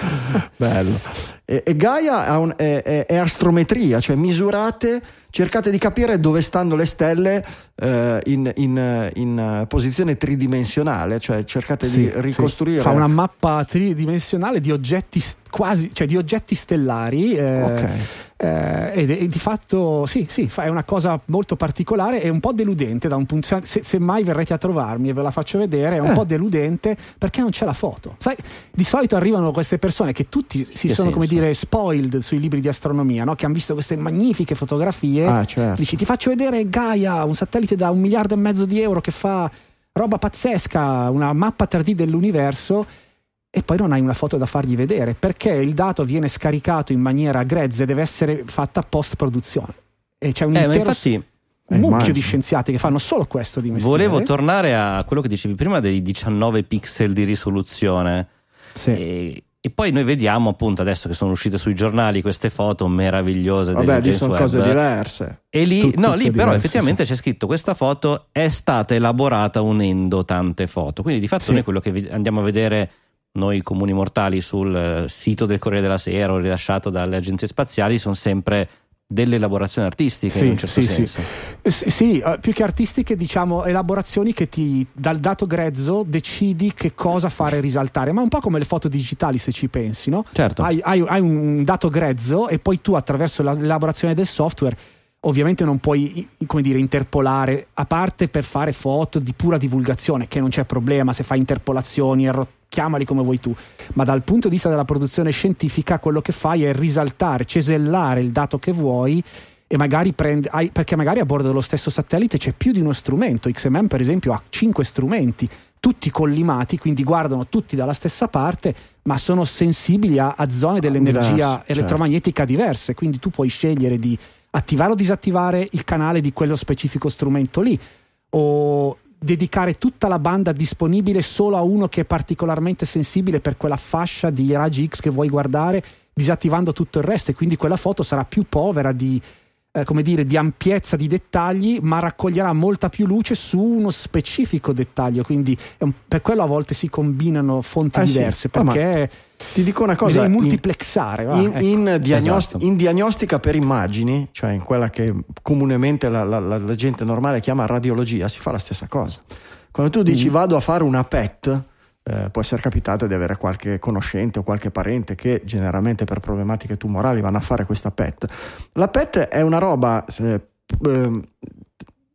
Bello. E, e Gaia un, è, è, è astrometria, cioè misurate cercate di capire dove stanno le stelle eh, in, in, in, posizione tridimensionale, cioè cercate sì, di ricostruire. Sì. Fa una mappa tridimensionale di oggetti quasi, cioè di oggetti stellari. Eh, okay. eh, ed e di fatto sì, sì, è una cosa molto particolare e un po' deludente da un punto se, se mai verrete a trovarmi e ve la faccio vedere, è un eh. po' deludente perché non c'è la foto. Sai, di solito arrivano queste persone che tutti si che sono, senso? come dire, spoiled sui libri di astronomia, no? che hanno visto queste magnifiche fotografie. Ah, certo. Dici, ti faccio vedere Gaia, un satellite da un miliardo e mezzo di euro che fa roba pazzesca, una mappa 3D dell'universo e poi non hai una foto da fargli vedere perché il dato viene scaricato in maniera grezza e deve essere fatta post produzione. E c'è un eh, intero infatti, un mucchio di scienziati che fanno solo questo di mestiere. Volevo tornare a quello che dicevi prima dei 19 pixel di risoluzione. Sì. E, e poi noi vediamo appunto adesso che sono uscite sui giornali queste foto meravigliose Vabbè, lì sono web. cose diverse. E lì, Tut, no, lì però diverse, effettivamente sì. c'è scritto questa foto è stata elaborata unendo tante foto. Quindi di fatto sì. noi quello che andiamo a vedere noi comuni mortali sul eh, sito del Corriere della Sera o rilasciato dalle agenzie spaziali sono sempre delle elaborazioni artistiche sì, in un certo sì, senso. Sì. sì, sì uh, più che artistiche diciamo elaborazioni che ti dal dato grezzo decidi che cosa fare risaltare, ma un po' come le foto digitali se ci pensi, no? Certo. Hai, hai, hai un dato grezzo e poi tu attraverso l'elaborazione del software ovviamente non puoi come dire, interpolare, a parte per fare foto di pura divulgazione, che non c'è problema se fai interpolazioni, erro- chiamali come vuoi tu, ma dal punto di vista della produzione scientifica quello che fai è risaltare, cesellare il dato che vuoi e magari prende, perché magari a bordo dello stesso satellite c'è più di uno strumento, XMM per esempio ha cinque strumenti, tutti collimati, quindi guardano tutti dalla stessa parte, ma sono sensibili a, a zone dell'energia Diverso, elettromagnetica certo. diverse, quindi tu puoi scegliere di attivare o disattivare il canale di quello specifico strumento lì o dedicare tutta la banda disponibile solo a uno che è particolarmente sensibile per quella fascia di raggi X che vuoi guardare disattivando tutto il resto e quindi quella foto sarà più povera di eh, come dire, di ampiezza di dettagli, ma raccoglierà molta più luce su uno specifico dettaglio. Quindi un, per quello a volte si combinano fonti eh diverse. Sì. Perché ti dico una cosa: devi multiplexare. In, va, in, ecco. in, diagnost- esatto. in, diagnostica per immagini, cioè in quella che comunemente la, la, la, la, gente normale chiama radiologia, si fa la stessa cosa. Quando tu dici mm. vado a fare una PET eh, può essere capitato di avere qualche conoscente o qualche parente che generalmente per problematiche tumorali vanno a fare questa PET. La PET è una roba, eh, eh,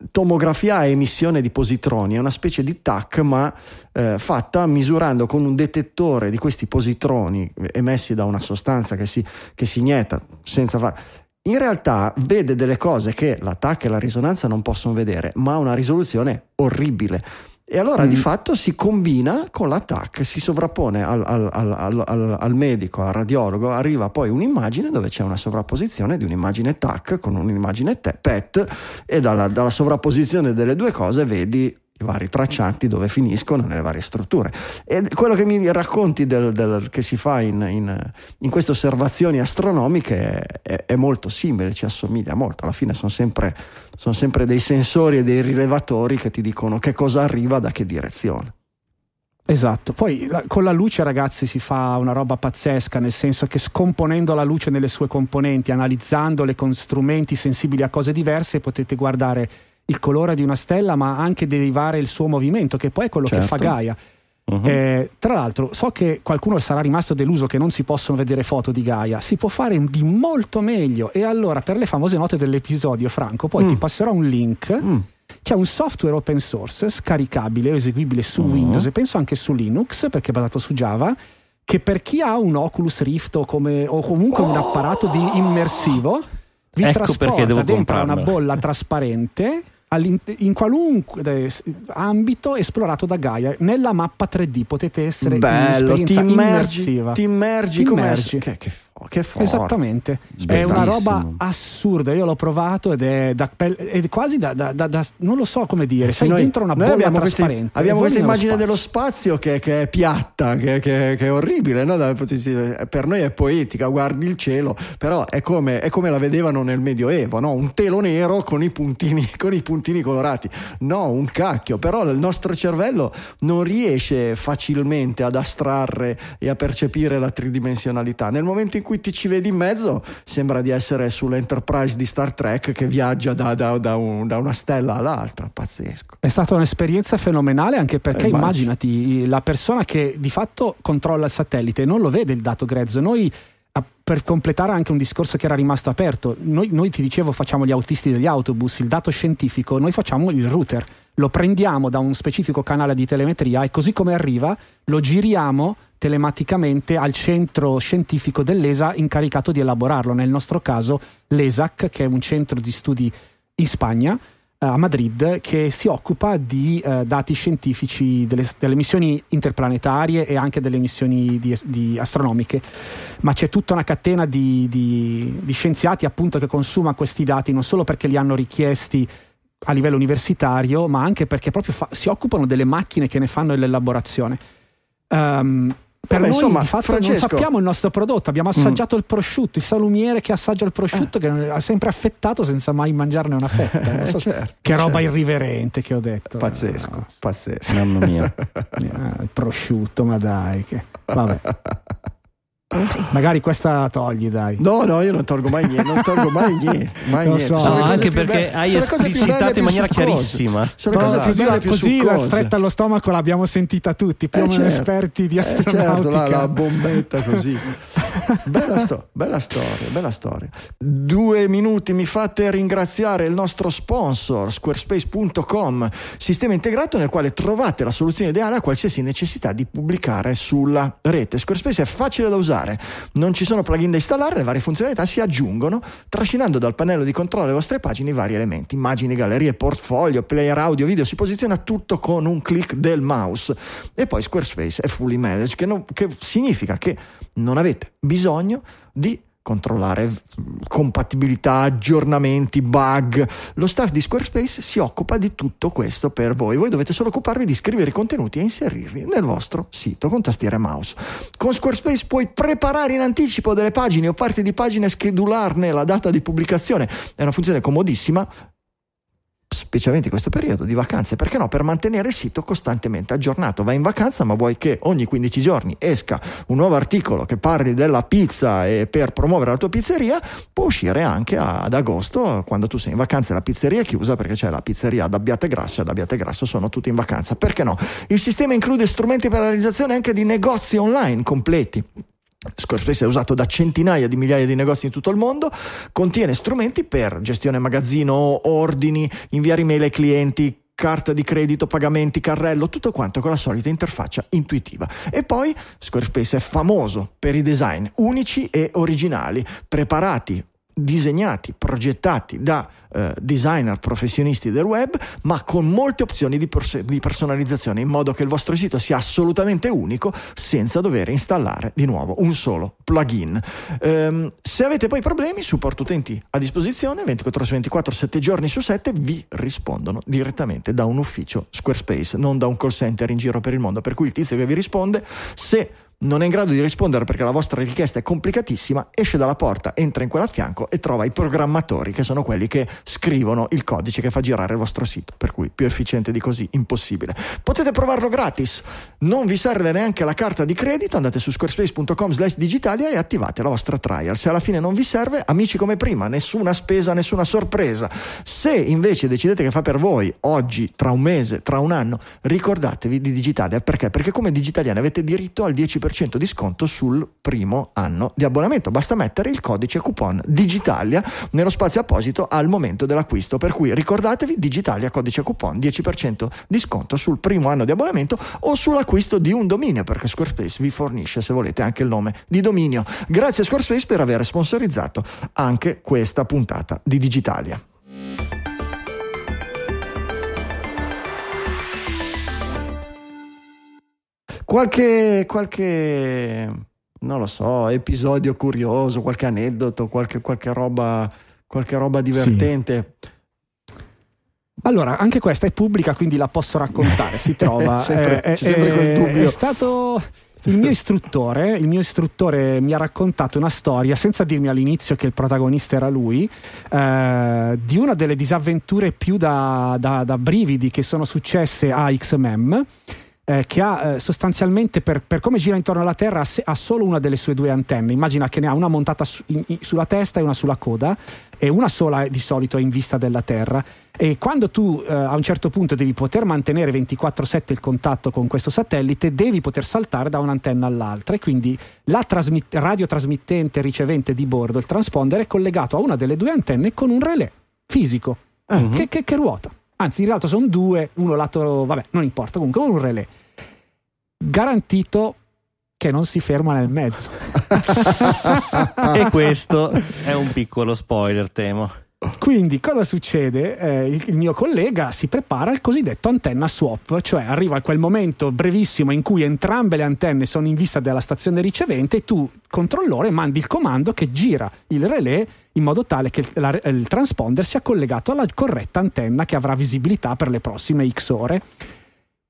tomografia a emissione di positroni, è una specie di TAC ma eh, fatta misurando con un detettore di questi positroni emessi da una sostanza che si, che si inietta senza fare in realtà vede delle cose che la TAC e la risonanza non possono vedere, ma ha una risoluzione orribile. E allora mm. di fatto si combina con l'attacco, si sovrappone al, al, al, al, medico, al radiologo, arriva poi un'immagine dove c'è una sovrapposizione di un'immagine TAC con un'immagine PET e dalla, dalla sovrapposizione delle due cose vedi i vari traccianti dove finiscono nelle varie strutture. E quello che mi racconti del, del, che si fa in, in, in, queste osservazioni astronomiche è, è, molto simile, ci assomiglia molto. Alla fine sono sempre, sono sempre dei sensori e dei rilevatori che ti dicono che cosa arriva da che direzione. Esatto, poi la, con la luce ragazzi si fa una roba pazzesca, nel senso che scomponendo la luce nelle sue componenti, analizzandole con strumenti sensibili a cose diverse, potete guardare il colore di una stella, ma anche derivare il suo movimento, che poi è quello certo. che fa certo. Gaia. Uh-huh. Eh, tra l'altro, so che qualcuno sarà rimasto deluso che non si possono vedere foto di Gaia. Si può fare di molto meglio. E allora, per le famose note dell'episodio, Franco, poi mm. ti passerò un link. Mm. C'è un software open source scaricabile, eseguibile su uh-huh. Windows e penso anche su Linux, perché è basato su Java, che per chi ha un Oculus Rift o, come, o comunque oh. un apparato di immersivo vi ecco trasporta dentro comprarlo. una bolla trasparente in qualunque ambito esplorato da Gaia nella mappa 3D potete essere Bello, in ti immergi, ti immergi, ti immergi. Che, che Oh, che forte. Esattamente, è una roba assurda. Io l'ho provato ed è, da, è quasi da, da, da, non lo so come dire. Sei noi, dentro una bolla abbiamo trasparente. Questi, abbiamo questa immagine spazio. dello spazio che, che, è piatta, che, che, che è orribile. No? Per noi è poetica, guardi il cielo, però è come, è come la vedevano nel Medioevo: no? un telo nero con i, puntini, con i puntini colorati. No, un cacchio. Però il nostro cervello non riesce facilmente ad astrarre e a percepire la tridimensionalità. Nel momento in cui cui ti ci vedi in mezzo sembra di essere sull'Enterprise di Star Trek che viaggia da, da, da, un, da una stella all'altra, pazzesco. È stata un'esperienza fenomenale anche perché eh, immaginati la persona che di fatto controlla il satellite non lo vede il dato grezzo, noi per completare anche un discorso che era rimasto aperto, noi, noi, ti dicevo facciamo gli autisti degli autobus, il dato scientifico, noi facciamo il router, lo prendiamo da un specifico canale di telemetria e così come arriva lo giriamo telematicamente al centro scientifico dell'ESA incaricato di elaborarlo, nel nostro caso l'ESAC, che è un centro di studi in Spagna, eh, a Madrid, che si occupa di uh, dati scientifici delle, delle, missioni interplanetarie e anche delle missioni di, di astronomiche. Ma c'è tutta una catena di, di, di scienziati appunto che consuma questi dati non solo perché li hanno richiesti a livello universitario, ma anche perché proprio fa- si occupano delle macchine che ne fanno l'elaborazione. Um, per Vabbè, noi insomma, di fatto Francesco... non sappiamo il nostro prodotto, abbiamo mm. assaggiato mm. il prosciutto, il salumiere che assaggia il prosciutto eh. che ha sempre affettato senza mai mangiarne una fetta. So certo, che roba certo. irriverente che ho detto. Pazzesco, no, pazzesco. Mamma mia. il prosciutto, ma dai. Che... Vabbè. Magari questa togli, dai. No, no, io non tolgo mai niente. Non tolgo mai niente. Mai niente. So. No, anche perché be- hai esplicitato in maniera chiarissima. Sono cose più belle più Così succose. la stretta allo stomaco l'abbiamo sentita tutti, più eh, o meno certo. esperti di astronautica. Eh, certo, la, la bombetta così. bella, sto- bella storia, bella storia. Due minuti mi fate ringraziare il nostro sponsor, squarespace.com, sistema integrato nel quale trovate la soluzione ideale a qualsiasi necessità di pubblicare sulla rete. Squarespace è facile da usare usare. Non ci sono plugin da installare, le varie funzionalità si aggiungono trascinando dal pannello di controllo delle vostre pagine i vari elementi, immagini, gallerie, portfolio, player audio, video, si posiziona tutto con un clic del mouse. E poi Squarespace è fully managed, che, non, che significa che non avete bisogno di controllare compatibilità, aggiornamenti, bug. Lo staff di Squarespace si occupa di tutto questo per voi. Voi dovete solo occuparvi di scrivere i contenuti e inserirli nel vostro sito con tastiera e mouse. Con Squarespace puoi preparare in anticipo delle pagine o parti di pagine e schedularne la data di pubblicazione. È una funzione comodissima specialmente in questo periodo di vacanze, perché no? Per mantenere il sito costantemente aggiornato. Vai in vacanza, ma vuoi che ogni 15 giorni esca un nuovo articolo che parli della pizza e per promuovere la tua pizzeria, può uscire anche ad agosto, quando tu sei in vacanza e la pizzeria è chiusa, perché c'è la pizzeria ad Abbiategrasso e ad Abbiategrasso sono tutti in vacanza. Perché no? Il sistema include strumenti per la realizzazione anche di negozi online completi Squarespace è usato da centinaia di migliaia di negozi in tutto il mondo, contiene strumenti per gestione magazzino, ordini, inviare email ai clienti, carta di credito, pagamenti, carrello, tutto quanto con la solita interfaccia intuitiva. E poi Squarespace è famoso per i design unici e originali, preparati disegnati, progettati da eh, designer professionisti del web, ma con molte opzioni di, pers- di, personalizzazione, in modo che il vostro sito sia assolutamente unico senza dover installare di nuovo un solo plugin. Ehm, se avete poi problemi, supporto utenti a disposizione, 24 ore su 24, 7 giorni su 7, vi rispondono direttamente da un ufficio Squarespace, non da un call center in giro per il mondo, per cui il tizio che vi risponde, se non è in grado di rispondere perché la vostra richiesta è complicatissima, esce dalla porta, entra in quella a fianco e trova i programmatori che sono quelli che scrivono il codice che fa girare il vostro sito. Per cui più efficiente di così, impossibile. Potete provarlo gratis, non vi serve neanche la carta di credito, andate su squarespace.com slash digitalia e attivate la vostra trial. Se alla fine non vi serve, amici come prima, nessuna spesa, nessuna sorpresa. Se invece decidete che fa per voi oggi, tra un mese, tra un anno, ricordatevi di Digitalia. Perché? Perché come digitaliani avete diritto al 10% di sconto sul primo anno di abbonamento. Basta mettere il codice coupon Digitalia nello spazio apposito al momento dell'acquisto. Per cui ricordatevi Digitalia codice coupon 10% di sconto sul primo anno di abbonamento o sull'acquisto di un dominio perché Squarespace vi fornisce se volete anche il nome di dominio. Grazie Squarespace per aver sponsorizzato anche questa puntata di Digitalia. Qualche, qualche, non lo so, episodio curioso, qualche aneddoto, qualche, qualche, roba, qualche roba divertente. Sì. Allora, anche questa è pubblica, quindi la posso raccontare. Si trova. sempre, eh, sempre eh, è stato il mio istruttore, il mio istruttore mi ha raccontato una storia, senza dirmi all'inizio che il protagonista era lui, eh, di una delle disavventure più da, da, da brividi che sono successe a XMM eh, che ha eh, sostanzialmente per, per, come gira intorno alla Terra ha, solo una delle sue due antenne. Immagina che ne ha una montata su, in, in, sulla testa e una sulla coda e una sola di solito è in vista della Terra. E quando tu eh, a un certo punto devi poter mantenere 24/7 il contatto con questo satellite, devi poter saltare da un'antenna all'altra e quindi la trasmit- radiotrasmittente ricevente di bordo, il transponder, è collegato a una delle due antenne con un relè fisico uh-huh. che, che, che ruota anzi in realtà sono due, uno lato, vabbè, non importa, comunque un relè garantito che non si ferma nel mezzo. e questo è un piccolo spoiler, temo. Quindi cosa succede? Eh, il, il, mio collega si prepara al cosiddetto antenna swap, cioè arriva quel momento brevissimo in cui entrambe le antenne sono in vista della stazione ricevente e tu, controllore, mandi il comando che gira il relè in modo tale che la, il transponder sia collegato alla corretta antenna che avrà visibilità per le prossime X ore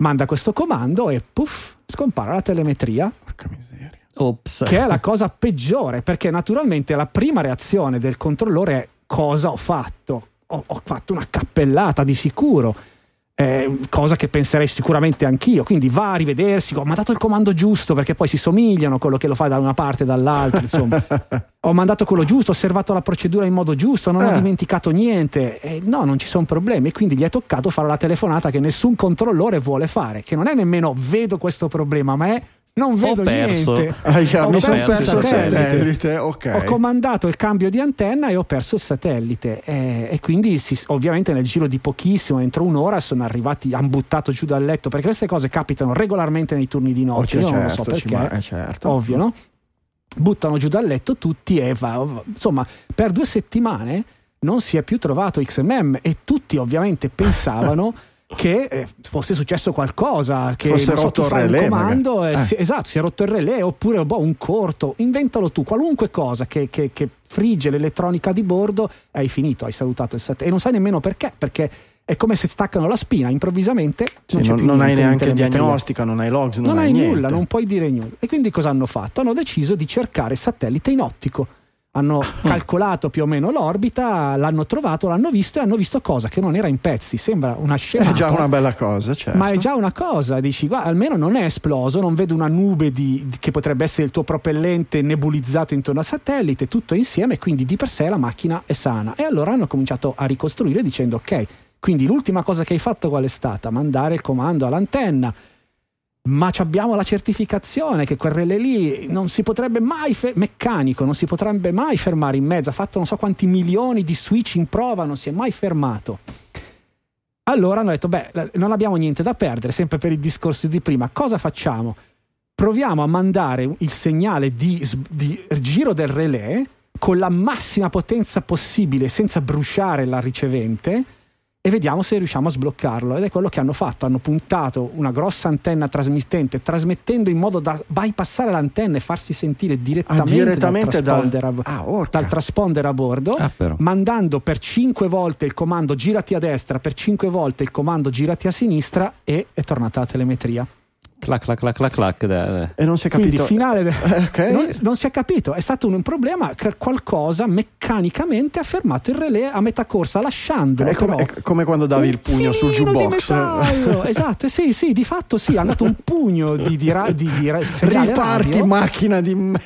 manda questo comando e puff, scompare la telemetria. Porca miseria. Ops. Che è la cosa peggiore, perché naturalmente la prima reazione del controllore è cosa ho fatto? Ho, ho fatto una cappellata di sicuro eh, cosa che penserei sicuramente anch'io. Quindi va a rivedersi, ho mandato il comando giusto perché poi si somigliano quello che lo fa da una parte e dall'altra. Insomma, ho mandato quello giusto, ho osservato la procedura in modo giusto, non eh. ho dimenticato niente. Eh, no, non ci sono problemi. Quindi gli è toccato fare la telefonata che nessun controllore vuole fare, che non è nemmeno vedo questo problema, ma è non vedo ho perso. niente. Ah, yeah, ho mi perso, perso il satellite. satellite. Okay. Ho comandato il cambio di antenna e ho perso il satellite. E, e quindi, si, ovviamente, nel giro di pochissimo, entro un'ora, sono arrivati, hanno buttato giù dal letto. Perché queste cose capitano regolarmente nei turni di notte. Oh, Io certo, non lo so perché. Ma, eh, certo. Ovvio, no? Buttano giù dal letto tutti e va. Insomma, per due settimane non si è più trovato XMM e tutti ovviamente pensavano. che eh, fosse successo qualcosa, che fosse so, rotto il relè. comando, eh, si, esatto, si è rotto il relè oppure boh, un corto, inventalo tu, qualunque cosa che, che, che frigge l'elettronica di bordo, hai finito, hai salutato il satellite e non sai nemmeno perché, perché è come se staccano la spina improvvisamente. Sì, non, non, non hai neanche diagnostica, non hai logs, non, non hai, hai nulla, non puoi dire nulla. E quindi cosa hanno fatto? Hanno deciso di cercare satellite in ottico hanno calcolato più o meno l'orbita, l'hanno trovato, l'hanno visto e hanno visto cosa che non era in pezzi. Sembra una scena. È già una bella cosa, certo. Ma è già una cosa. Dici, guarda, almeno non è esploso, non vedo una nube di, di, che potrebbe essere il tuo propellente nebulizzato intorno al satellite, tutto insieme, quindi di per sé la macchina è sana. E allora hanno cominciato a ricostruire dicendo, ok, quindi l'ultima cosa che hai fatto qual è stata? Mandare il comando all'antenna ma abbiamo la certificazione che quel relè lì non si potrebbe mai fe- meccanico, non si potrebbe mai fermare in mezzo, ha fatto non so quanti milioni di switch in prova, non si è mai fermato. Allora hanno detto, beh, non abbiamo niente da perdere, sempre per il discorso di prima, cosa facciamo? Proviamo a mandare il segnale di, di giro del relè con la massima potenza possibile senza bruciare la ricevente e vediamo se riusciamo a sbloccarlo. Ed è quello che hanno fatto: hanno puntato una grossa antenna trasmittente, trasmettendo in modo da bypassare l'antenna e farsi sentire direttamente, ah, direttamente dal, transponder, dal, a, ah, dal transponder a bordo, ah, mandando per 5 volte il comando girati a destra, per 5 volte il comando girati a sinistra e è tornata la telemetria. Clac, clac, clac, clac, clac. Da, e non si è capito. Quindi, finale. De... Eh, okay. non, non, si è capito. È stato un, un, problema che qualcosa meccanicamente ha fermato il relè a metà corsa, lasciandolo. È come, è come quando davi il pugno sul jukebox. esatto, sì, sì, di fatto sì. Ha dato un pugno di, di, di, di Riparti radio. macchina di me.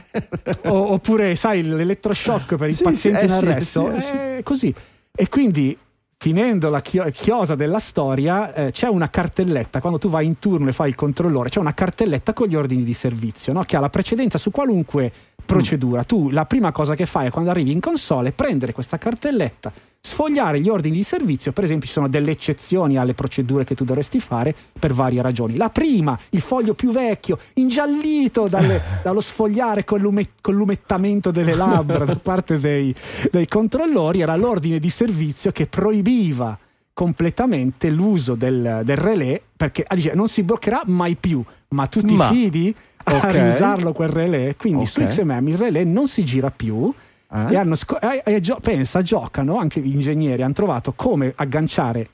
oppure, sai, l'elettroshock per il sì, paziente sì, in arresto. Sì, sì, così. E quindi finendo la chiosa della storia, eh, c'è una cartelletta, quando tu vai in turno e fai il controllore, c'è una cartelletta con gli ordini di servizio, no? che ha la precedenza su qualunque procedura. Mm. Tu la prima cosa che fai quando arrivi in console è prendere questa cartelletta, sfogliare gli ordini di servizio, per esempio ci sono delle eccezioni alle procedure che tu dovresti fare per varie ragioni. La prima, il foglio più vecchio, ingiallito dalle, dallo sfogliare con, l'ume, con, l'umettamento delle labbra da parte dei, dei controllori, era l'ordine di servizio che proibiva completamente l'uso del, del relè perché ah, dice, non si bloccherà mai più ma tu ti ma, fidi a okay. riusarlo quel relè quindi okay. su XMM il relè non si gira più eh? e, hanno sco- e, e gio- pensa, giocano anche gli ingegneri hanno trovato come agganciare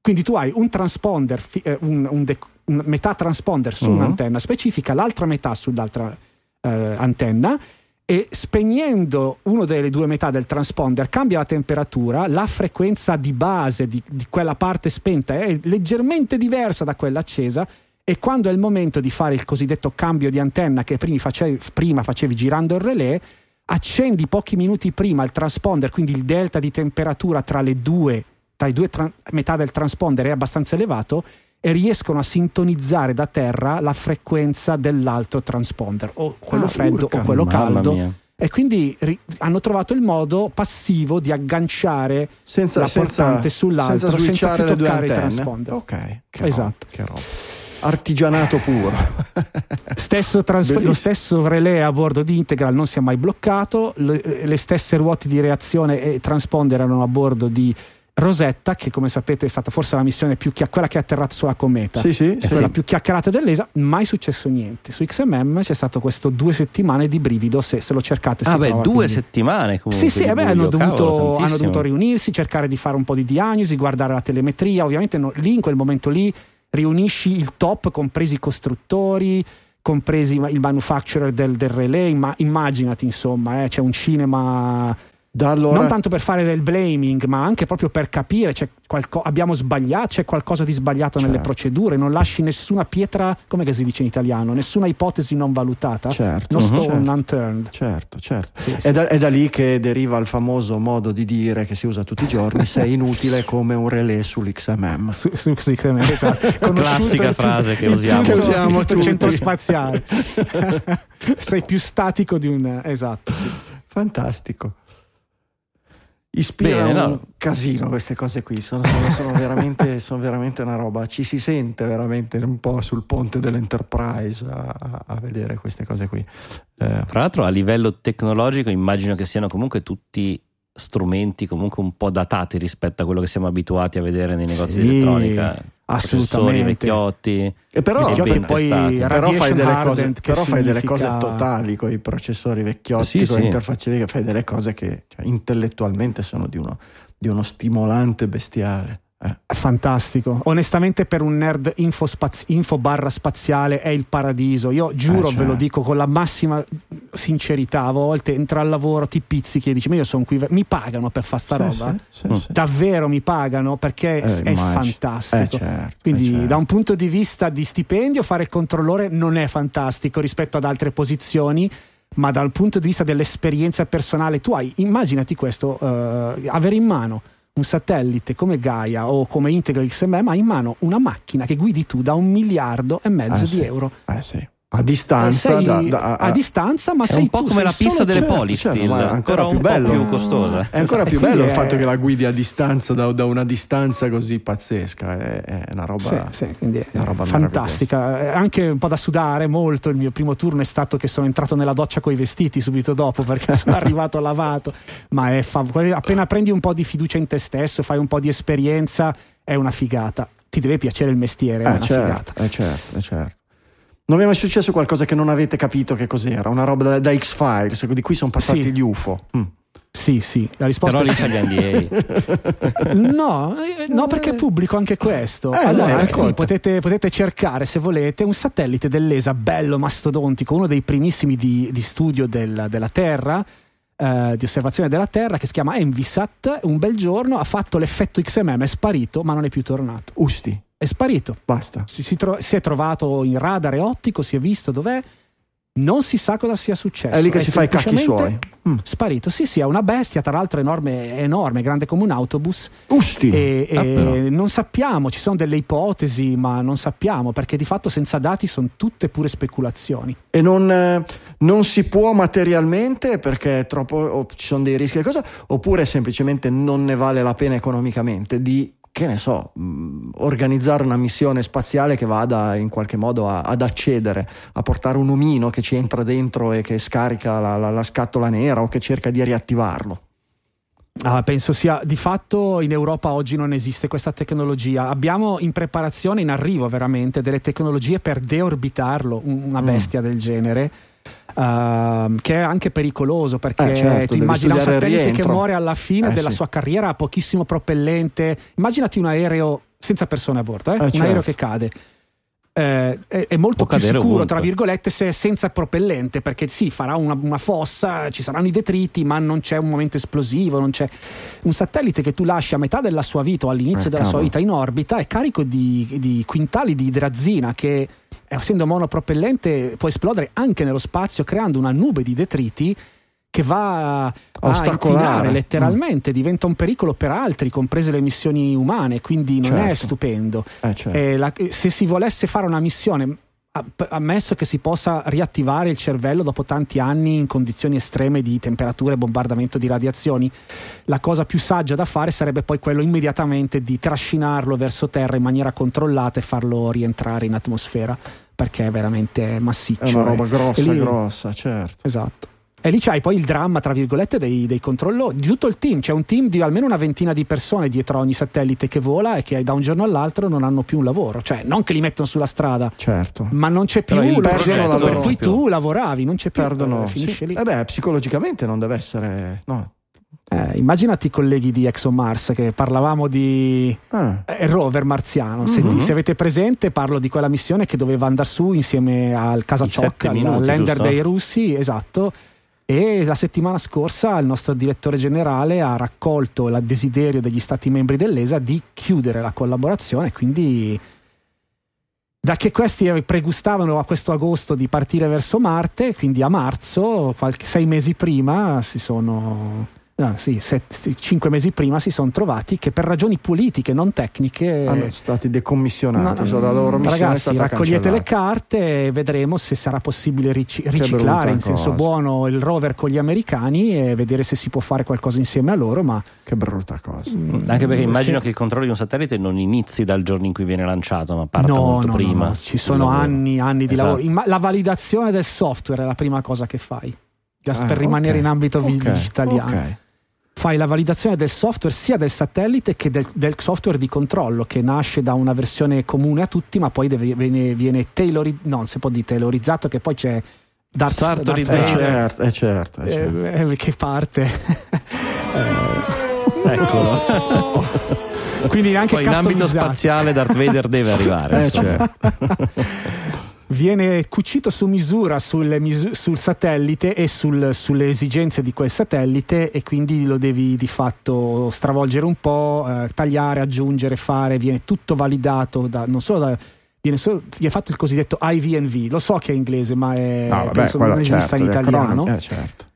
quindi tu hai un transponder fi- eh, un, un, de- un, metà transponder su uh-huh. un'antenna specifica l'altra metà sull'altra eh, antenna e spegnendo una delle due metà del transponder cambia la temperatura, la frequenza di base di, di, quella parte spenta è leggermente diversa da quella accesa e quando è il momento di fare il cosiddetto cambio di antenna che prima facevi, prima facevi girando il relè, accendi pochi minuti prima il transponder, quindi il delta di temperatura tra le due, tra le due tra- metà del transponder è abbastanza elevato e riescono a sintonizzare da terra la frequenza dell'altro transponder, o quello ah, freddo urca. o quello caldo. Mia. E quindi ri- hanno trovato il modo passivo di agganciare senza, la portante senza, sull'altro senza, senza più toccare il transponder. Ok, che esatto. Roba, che roba artigianato puro. Stesso trans- lo stesso relè a bordo di Integral non si è mai bloccato, le, le stesse ruote di reazione e transponder erano a bordo di Rosetta, che come sapete è stata forse la missione più chiacchierata, quella che è atterrata sulla cometa, sì, sì, è quella più chiacchierata dell'ESA, mai successo niente. Su XMM c'è stato questo due settimane di brivido, se, se lo cercate. Ah, beh, trova, due quindi. settimane comunque. Sì, sì, beh, hanno, dovuto, hanno, dovuto, riunirsi, cercare di fare un po' di diagnosi, guardare la telemetria. Ovviamente no, lì in quel momento lì riunisci il top, compresi i costruttori, compresi il manufacturer del, del relay. Ma immaginati, insomma, eh, c'è un cinema allora... Non tanto per fare del blaming, ma anche proprio per capire, qualco... abbiamo sbagliato, c'è qualcosa di sbagliato certo. nelle procedure, non lasci nessuna pietra, come si dice in italiano, nessuna ipotesi non valutata, certo. no stone certo. unturned. Certo, certo. Sì, è, sì. Da, è, Da, lì che deriva il famoso modo di dire che si usa tutti i giorni, sei inutile come un relè sull'XMM. Su, su XMM, esatto. Classica frase che usiamo. Che usiamo il centro spaziale. sei più statico di un... Esatto, sì. Fantastico ispirano Bene, no. un casino queste cose qui, sono, sono, sono, veramente, sono, veramente, una roba, ci si sente veramente un po' sul ponte dell'Enterprise a, a vedere queste cose qui. Eh. Fra l'altro a livello tecnologico immagino che siano comunque tutti strumenti comunque un po' datati rispetto a quello che siamo abituati a vedere nei negozi sì, di elettronica. Assolutamente. vecchiotti. E però, vecchiotti poi però fai delle cose, però fai delle cose totali con i processori vecchiotti, sì, con sì. interfacce fai delle cose che cioè, intellettualmente sono di uno, di uno stimolante bestiale. Eh. È fantastico. Onestamente, per un nerd info, spaz- info, barra spaziale è il paradiso. Io giuro, eh, cioè. ve lo certo. dico con la massima sincerità. A volte entra al lavoro, ti pizzichi e dici: Ma io sono qui, mi pagano per fare sta sì, roba? Sì, sì, Davvero mi pagano perché eh, è fantastico. Eh, certo, Quindi, certo. da un punto di vista di stipendio, fare il controllore non è fantastico rispetto ad altre posizioni ma dal punto di vista dell'esperienza personale tu hai, immaginati questo, uh, avere in mano un satellite come Gaia o come Integral XMM ha in mano una macchina che guidi tu da un miliardo e mezzo eh di euro. Eh sì a distanza, sei, da, da, a, a, distanza, ma è sei un po' tu, come la pista delle certo, Polystil, certo, è ancora più bello, più costosa. È ancora più bello il fatto che la guidi a distanza da, da una distanza così pazzesca. È, è una roba, sì, sì, una roba fantastica. Anche un po' da sudare molto. Il mio primo turno è stato che sono entrato nella doccia con i vestiti subito dopo perché sono arrivato lavato. Ma è fav- appena prendi un po' di fiducia in te stesso, fai un po' di esperienza, è una figata. Ti deve piacere il mestiere, è eh, una certo, figata. Eh certo, eh certo. Non vi è mai successo qualcosa che non avete capito che cos'era? Una roba da, da X-Files, di cui sono passati sì. gli UFO. Mm. Sì, sì, la risposta Però è gli NDA. no, eh, no, perché pubblico anche questo. Eh, allora, dai, potete, potete, cercare, se volete, un satellite dell'ESA bello, mastodontico, uno dei primissimi di, di studio del, della Terra. Uh, di osservazione della Terra che si chiama Envisat. Un bel giorno ha fatto l'effetto XMM, è sparito, ma non è più tornato. Usti. È sparito. Basta. Si, si, tro- si è trovato in radar e ottico, si è visto dov'è non si sa cosa sia successo. È lì che è si fa i cacchi suoi. Mm. Sparito, sì, sì, è una bestia, tra l'altro enorme, enorme grande come un autobus. Usti! E, ah, e non sappiamo, ci sono delle ipotesi, ma non sappiamo perché di fatto senza dati sono tutte pure speculazioni. E non, eh, non si può materialmente perché troppo, ci sono dei rischi, cosa, oppure semplicemente non ne vale la pena economicamente di che ne so, mh, organizzare una missione spaziale che vada in qualche modo a, ad accedere, a portare un omino che ci entra dentro e che scarica la, la, la scatola nera o che cerca di riattivarlo. Ah, penso sia di fatto in Europa oggi non esiste questa tecnologia. Abbiamo in preparazione, in arrivo veramente, delle tecnologie per deorbitarlo, una mm. bestia mm. del genere uh, che è anche pericoloso perché eh, certo, tu immagina un satellite che muore alla fine eh, della sì. sua carriera, ha pochissimo propellente. Immaginati un aereo senza persone a bordo, eh? un certo. aereo che cade. Eh, è, è, molto Può più sicuro, ovunque. tra virgolette, se è senza propellente, perché sì, farà una, una, fossa, ci saranno i detriti, ma non c'è un momento esplosivo, non c'è un satellite che tu lasci a metà della sua vita o all'inizio eh, della cavolo. sua vita in orbita, è carico di, di quintali di idrazina che essendo monopropellente può esplodere anche nello spazio creando una nube di detriti che va a, inquinare letteralmente, mm. diventa un pericolo per altri, comprese le missioni umane, quindi non certo. è stupendo. Eh, certo. la, se si volesse fare una missione ammesso che si possa riattivare il cervello dopo tanti anni in condizioni estreme di temperatura e bombardamento di radiazioni, la cosa più saggia da fare sarebbe poi quello immediatamente di trascinarlo verso terra in maniera controllata e farlo rientrare in atmosfera perché è veramente massiccio. È una roba grossa, lì... grossa, certo. Esatto. E lì c'hai poi il dramma, tra virgolette, dei, dei, controllori, di tutto il team. C'è un team di almeno una ventina di persone dietro a ogni satellite che vola e che da un giorno all'altro non hanno più un lavoro. Cioè, non che li mettono sulla strada, certo. ma non c'è più il progetto per cui tu lavoravi, non c'è più. Perdono, eh, finisce sì. lì. Eh beh, psicologicamente non deve essere... No. Eh, immaginati i colleghi di ExoMars che parlavamo di ah. eh, rover marziano. Mm-hmm. Se, ti, se, avete presente, parlo di quella missione che doveva andare su insieme al Kasachok, al lander giusto? dei russi, esatto e la settimana scorsa il nostro direttore generale ha raccolto il desiderio degli stati membri dell'ESA di chiudere la collaborazione, quindi da che questi pregustavano a questo agosto di partire verso Marte, quindi a marzo, sei mesi prima, si sono Ah, sì, set, cinque mesi prima si sono trovati che per ragioni politiche, non tecniche, hanno stati decommissionati. No, la loro ragazzi, raccogliete le carte e vedremo se sarà possibile ric- riciclare in senso buono il rover con gli americani e vedere se si può fare qualcosa insieme a loro. Ma che brutta cosa. Mm, Anche perché immagino se... che il controllo di un satellite non inizi dal giorno in cui viene lanciato, ma parta no, molto no, prima. No, ci sono anni, anni di esatto. lavoro. La validazione del software è la prima cosa che fai. Just ah, per rimanere okay. in ambito okay. digitaliano. Okay fai la validazione del software sia del satellite che del, del, software di controllo che nasce da una versione comune a tutti ma poi deve, viene, viene tailorizzato, no, non si può dire tailorizzato che poi c'è Darth, Darth eh, certo, è certo, è certo. Eh, eh, che parte? Eh, eccolo. Quindi anche poi in ambito spaziale Darth Vader deve arrivare eh, certo viene cucito su misura sul, sul satellite e sul, sulle esigenze di quel satellite e quindi lo devi di fatto stravolgere un po', eh, tagliare, aggiungere, fare, viene tutto validato da, non solo da Viene, solo, viene, fatto il cosiddetto IVNV. Lo so che è inglese, ma è, no, vabbè, penso non esista certo, in italiano. Eh, certo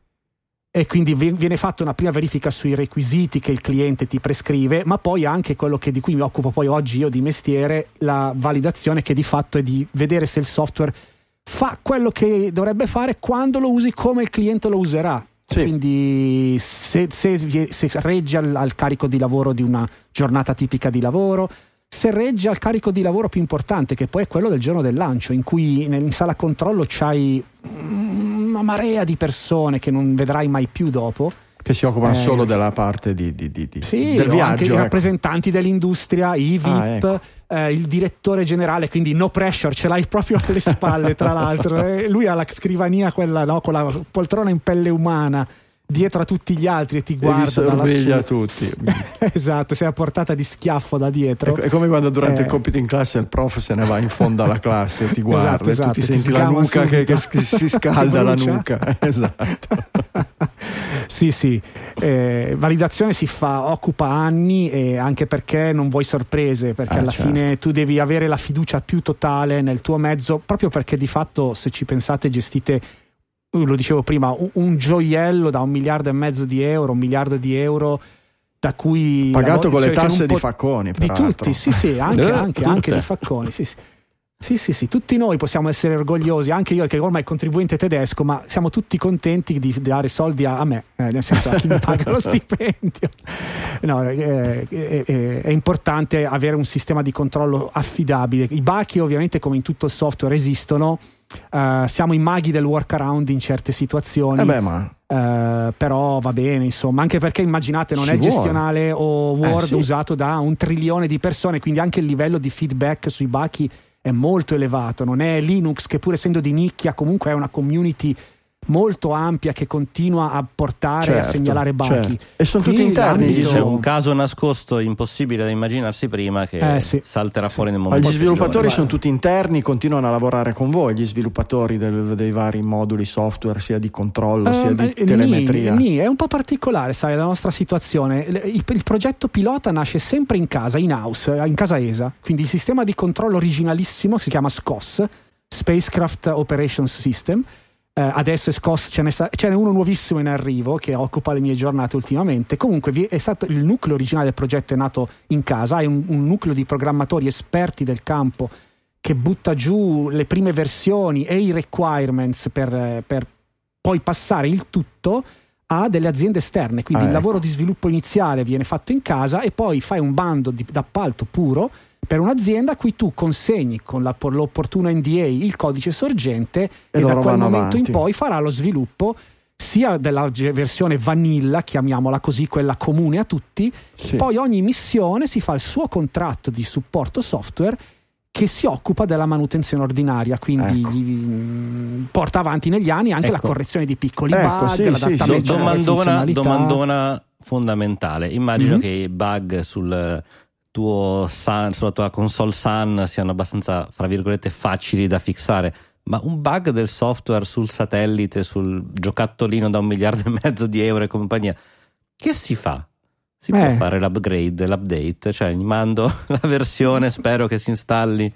e quindi viene fatta una prima verifica sui requisiti che il cliente ti prescrive, ma poi anche quello che, di cui mi occupo poi oggi io di mestiere, la validazione che di fatto è di vedere se il software fa quello che dovrebbe fare quando lo usi come il cliente lo userà. Sì. Quindi se, se, se regge al, al carico di lavoro di una giornata tipica di lavoro, se regge al carico di lavoro più importante, che poi è quello del giorno del lancio, in cui in sala controllo c'hai una marea di persone che non vedrai mai più dopo. Che si occupano eh, solo della parte di, di, di, sì, del viaggio. Anche ecco. i rappresentanti dell'industria, i VIP, ah, ecco. eh, il direttore generale, quindi no pressure, ce l'hai proprio alle spalle, tra l'altro. Eh, lui ha la scrivania, quella no, con la poltrona in pelle umana dietro a tutti gli altri e ti guarda. E vi sorveglia tutti. esatto, sei a portata di schiaffo da dietro. È, come quando durante eh. il compito in classe il prof se ne va in fondo alla classe e ti guarda esatto, esatto. e tu ti senti la nuca che, che, si scalda la nuca. esatto. sì, sì. Eh, validazione si fa, occupa anni e anche perché non vuoi sorprese, perché eh, alla certo. fine tu devi avere la fiducia più totale nel tuo mezzo, proprio perché di fatto se ci pensate gestite lo dicevo prima, un, un, gioiello da un miliardo e mezzo di euro, un miliardo di euro da cui pagato con le cioè, tasse di Facconi di tutti, sì sì, anche, eh, anche, anche di Facconi, sì, sì. Sì, sì, sì, tutti noi possiamo essere orgogliosi, anche io che ormai contribuente tedesco, ma siamo tutti contenti di dare soldi a, a me, eh, nel senso a chi mi paga lo stipendio. No, eh, eh, eh, è importante avere un sistema di controllo affidabile. I bachi ovviamente come in tutto il software esistono, Uh, siamo i maghi del workaround in certe situazioni. Eh beh, ma... uh, però va bene, insomma, anche perché immaginate non Ci è vuole. gestionale o Word eh, sì. usato da un trilione di persone, quindi anche il livello di feedback sui bachi è molto elevato. Non è Linux, che pur essendo di nicchia, comunque è una community molto ampia che continua a portare certo, a segnalare bachi. Certo. E sono tutti interni. C'è un caso nascosto impossibile da immaginarsi prima che eh, sì. salterà sì. fuori nel momento. Gli sviluppatori sono tutti interni, continuano a lavorare con voi, gli sviluppatori del, dei vari moduli software, sia di controllo uh, sia di eh, telemetria. Nì, è un po' particolare, sai, la nostra situazione. Il, il progetto pilota nasce sempre in casa, in house, in casa ESA. Quindi il sistema di controllo originalissimo si chiama SCOS, Spacecraft Operations System eh, adesso è scosso, ce n'è, ce n'è, uno nuovissimo in arrivo che occupa le mie giornate ultimamente. Comunque è stato, il nucleo originale del progetto è nato in casa, hai un, un nucleo di programmatori esperti del campo che butta giù le prime versioni e i requirements per, per poi passare il tutto a delle aziende esterne. Quindi ah, il ecco. lavoro di sviluppo iniziale viene fatto in casa e poi fai un bando di, d'appalto puro per un'azienda a cui tu consegni con la, l'opportuno NDA il codice sorgente e, e da quel momento avanti. in poi farà lo sviluppo sia della versione vanilla, chiamiamola così, quella comune a tutti, sì. poi ogni missione si fa il suo contratto di supporto software che si occupa della manutenzione ordinaria, quindi ecco. gli, mm, porta avanti negli anni anche ecco. la correzione di piccoli ecco, bug, sì, l'adattamento sì, domandona, domandona fondamentale. Immagino mm-hmm. che i bug sul tuo Sun, sulla tua console Sun siano abbastanza, fra virgolette, facili da fissare. Ma un bug del software sul satellite, sul giocattolino da un miliardo e mezzo di euro e compagnia, che si fa? Si eh. può fare l'upgrade, l'update? Cioè, gli mando la versione, spero che si installi.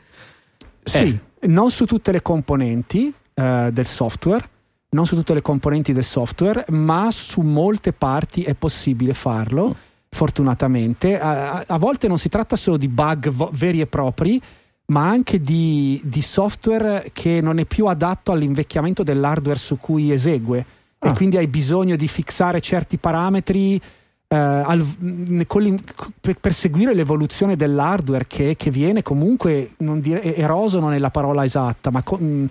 Sì, eh. non su tutte le componenti eh, del software, non su tutte le componenti del software, ma su molte parti è possibile farlo. Mm fortunatamente. A, a, volte non si tratta solo di bug vo- veri e propri, ma anche di, di, software che non è più adatto all'invecchiamento dell'hardware su cui esegue. Ah. E quindi hai bisogno di fissare certi parametri eh, al, per, per, seguire l'evoluzione dell'hardware che, che viene comunque, non dire, eroso non è la parola esatta, ma... Con,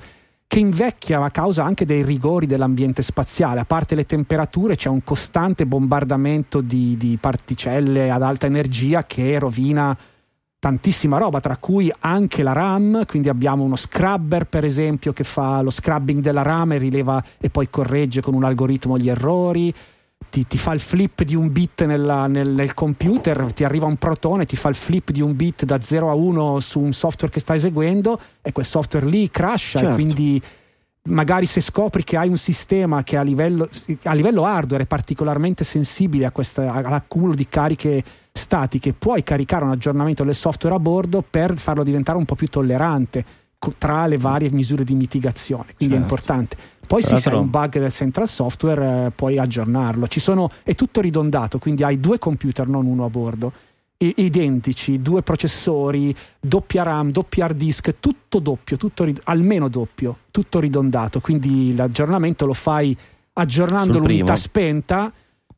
che invecchia a causa anche dei rigori dell'ambiente spaziale. A parte le temperature, c'è un costante bombardamento di, di particelle ad alta energia che rovina tantissima roba, tra cui anche la RAM, quindi abbiamo uno scrubber per esempio che fa lo scrubbing della RAM e rileva e poi corregge con un algoritmo gli errori ti, ti, fa il flip di un bit nella, nel, nel, computer, ti arriva un protone, ti fa il flip di un bit da 0 a 1 su un software che stai eseguendo e quel software lì crasha certo. e quindi magari se scopri che hai un sistema che a livello, a livello hardware è particolarmente sensibile questa, all'accumulo di cariche statiche, puoi caricare un aggiornamento del software a bordo per farlo diventare un po' più tollerante tra le varie misure di mitigazione, quindi certo. è importante. Poi se hai un bug del central software eh, puoi aggiornarlo. Sono, è tutto ridondato, quindi hai due computer, non uno a bordo, I, identici, due processori, doppia RAM, doppia hard disk, tutto doppio, tutto, almeno doppio, tutto ridondato. Quindi l'aggiornamento lo fai aggiornando l'unità spenta,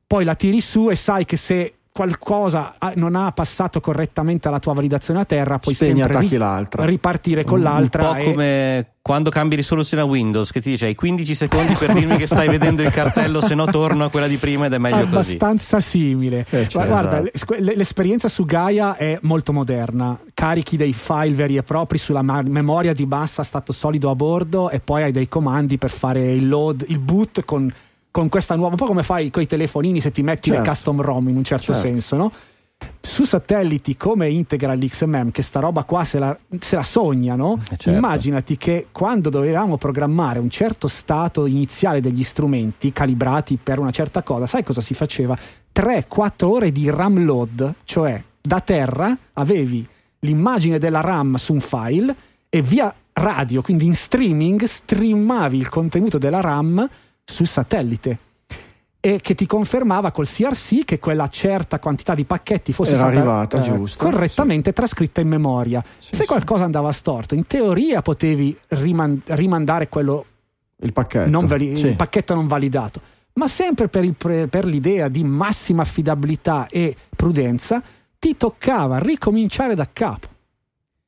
poi la tiri su e sai che se qualcosa non ha passato correttamente alla tua validazione a terra, puoi Spegni, sempre ri- l'altra. ripartire con un, l'altra. Un po' e... come quando cambi risoluzione a Windows, che ti dice hai 15 secondi per dirmi che stai vedendo il cartello, se no torno a quella di prima ed è meglio Abbastanza così. Abbastanza simile. Eh, cioè, Guarda, esatto. l'esperienza su Gaia è molto moderna. Carichi dei file veri e propri sulla memoria di bassa stato solido a bordo e poi hai dei comandi per fare il load, il boot con con questa nuova, un po' come fai con i telefonini se ti metti certo. le custom ROM in un certo, certo. senso, no? Su satelliti come Integral XMM, che sta roba qua se la, se la sognano, eh certo. immaginati che quando dovevamo programmare un certo stato iniziale degli strumenti calibrati per una certa cosa, sai cosa si faceva? 3-4 ore di RAM load, cioè da terra avevi l'immagine della RAM su un file e via radio, quindi in streaming, streamavi il contenuto della RAM sul satellite e che ti confermava col CRC che quella certa quantità di pacchetti fosse Era stata arrivata, eh, correttamente sì. trascritta in memoria. Sì, Se sì. qualcosa andava storto, in teoria potevi riman- rimandare quello il pacchetto. Vali- il pacchetto non validato. Ma sempre per, il, per l'idea di massima affidabilità e prudenza, ti toccava ricominciare da capo.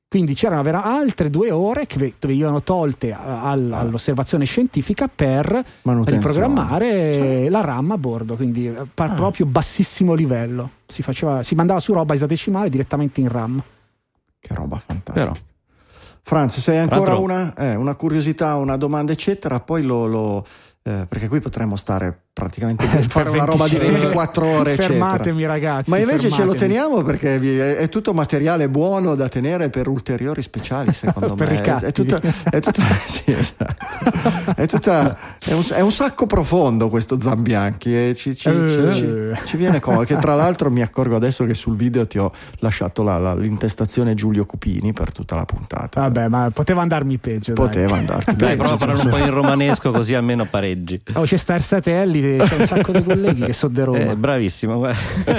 Quindi c'erano altre due ore che venivano tolte ah. all'osservazione scientifica per riprogrammare cioè. la RAM a bordo, quindi a ah. proprio bassissimo livello. Si, faceva, si, mandava su roba esadecimale direttamente in RAM. Che roba fantastica. Però. Franz, se hai ancora una, eh, una, curiosità, una domanda, eccetera, poi lo, lo eh, perché qui potremmo stare praticamente per fare una roba di 24 ore. Fermatemi ragazzi. Ma invece fermatemi. ce lo teniamo perché è, è, tutto materiale buono da tenere per ulteriori speciali, secondo per me. È, è, tutta, è, tutta, sì, esatto. è, tutta, è, un, è, un, sacco profondo questo Zambianchi e ci, ci, uh. ci, ci viene comodo. Che tra l'altro mi accorgo adesso che sul video ti ho lasciato la, la, l'intestazione Giulio Cupini per tutta la puntata. Vabbè, ma poteva andarmi peggio. Poteva dai. andarti Dai, prova a parlare un po' in romanesco così almeno pareggi. Oh, c'è Star Satellite c'è un sacco di colleghi che sono di Roma. Eh, bravissimo.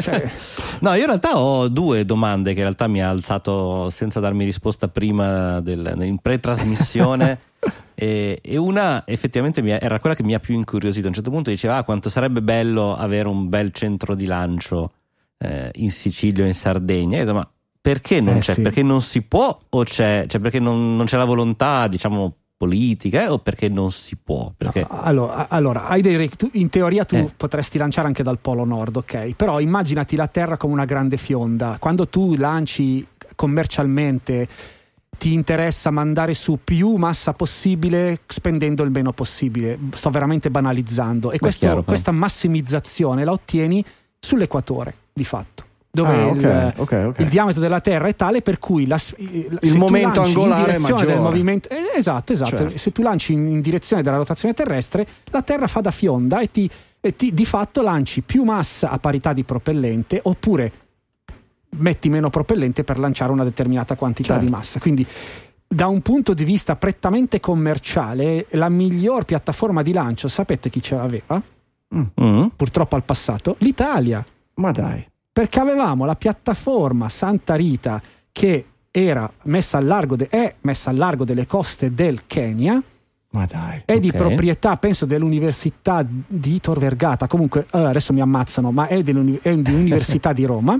Cioè... No, io in realtà ho due domande che in realtà mi ha alzato senza darmi risposta prima del, in pre-trasmissione. e, e, una effettivamente ha, era quella che mi ha più incuriosito. A un certo punto diceva ah, quanto sarebbe bello avere un bel centro di lancio eh, in Sicilia o in Sardegna. E io detto, ma perché non eh, c'è? Sì. Perché non si può o c'è? Cioè perché non, non c'è la volontà, diciamo, politica eh, o perché non si può? Perché... No, allora, allora dei, tu, in teoria tu eh. potresti lanciare anche dal Polo Nord, ok? Però immaginati la Terra come una grande fionda. Quando tu lanci commercialmente ti interessa mandare su più massa possibile spendendo il meno possibile. Sto veramente banalizzando. E questo, chiaro, questa massimizzazione la ottieni sull'equatore, di fatto dove ah, okay, il, okay, okay. il, diametro della Terra è tale per cui la, il momento angolare in direzione del movimento eh, esatto, esatto. Certo. se tu lanci in, in, direzione della rotazione terrestre la Terra fa da fionda e, ti, e ti, di fatto lanci più massa a parità di propellente oppure metti meno propellente per lanciare una determinata quantità certo. di massa quindi da un punto di vista prettamente commerciale la miglior piattaforma di lancio sapete chi ce l'aveva? Mm. purtroppo al passato l'Italia ma dai perché avevamo la piattaforma Santa Rita che era messa al largo de- è messa al largo delle coste del Kenya. Ma dai. È okay. di proprietà, penso, dell'Università di Tor Vergata. Comunque, uh, adesso mi ammazzano, ma è, è dell'Università di Roma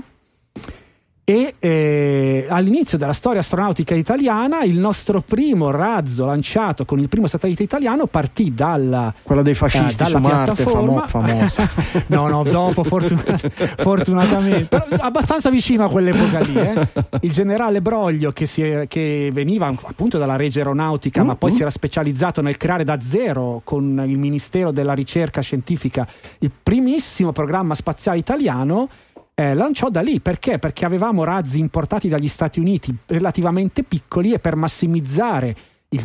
e eh, all'inizio della storia astronautica italiana il nostro primo razzo lanciato con il primo satellite italiano partì dalla quella dei fascisti eh, su Marte famo- famosa no no dopo fortunat- fortunatamente però abbastanza vicino a quell'epoca lì eh. il generale Broglio che, è, che, veniva appunto dalla Regia Aeronautica mm, ma poi mm. si era specializzato nel creare da zero con il Ministero della Ricerca Scientifica il primissimo programma spaziale italiano eh, lanciò da lì perché? Perché avevamo razzi importati dagli Stati Uniti relativamente piccoli e per massimizzare il,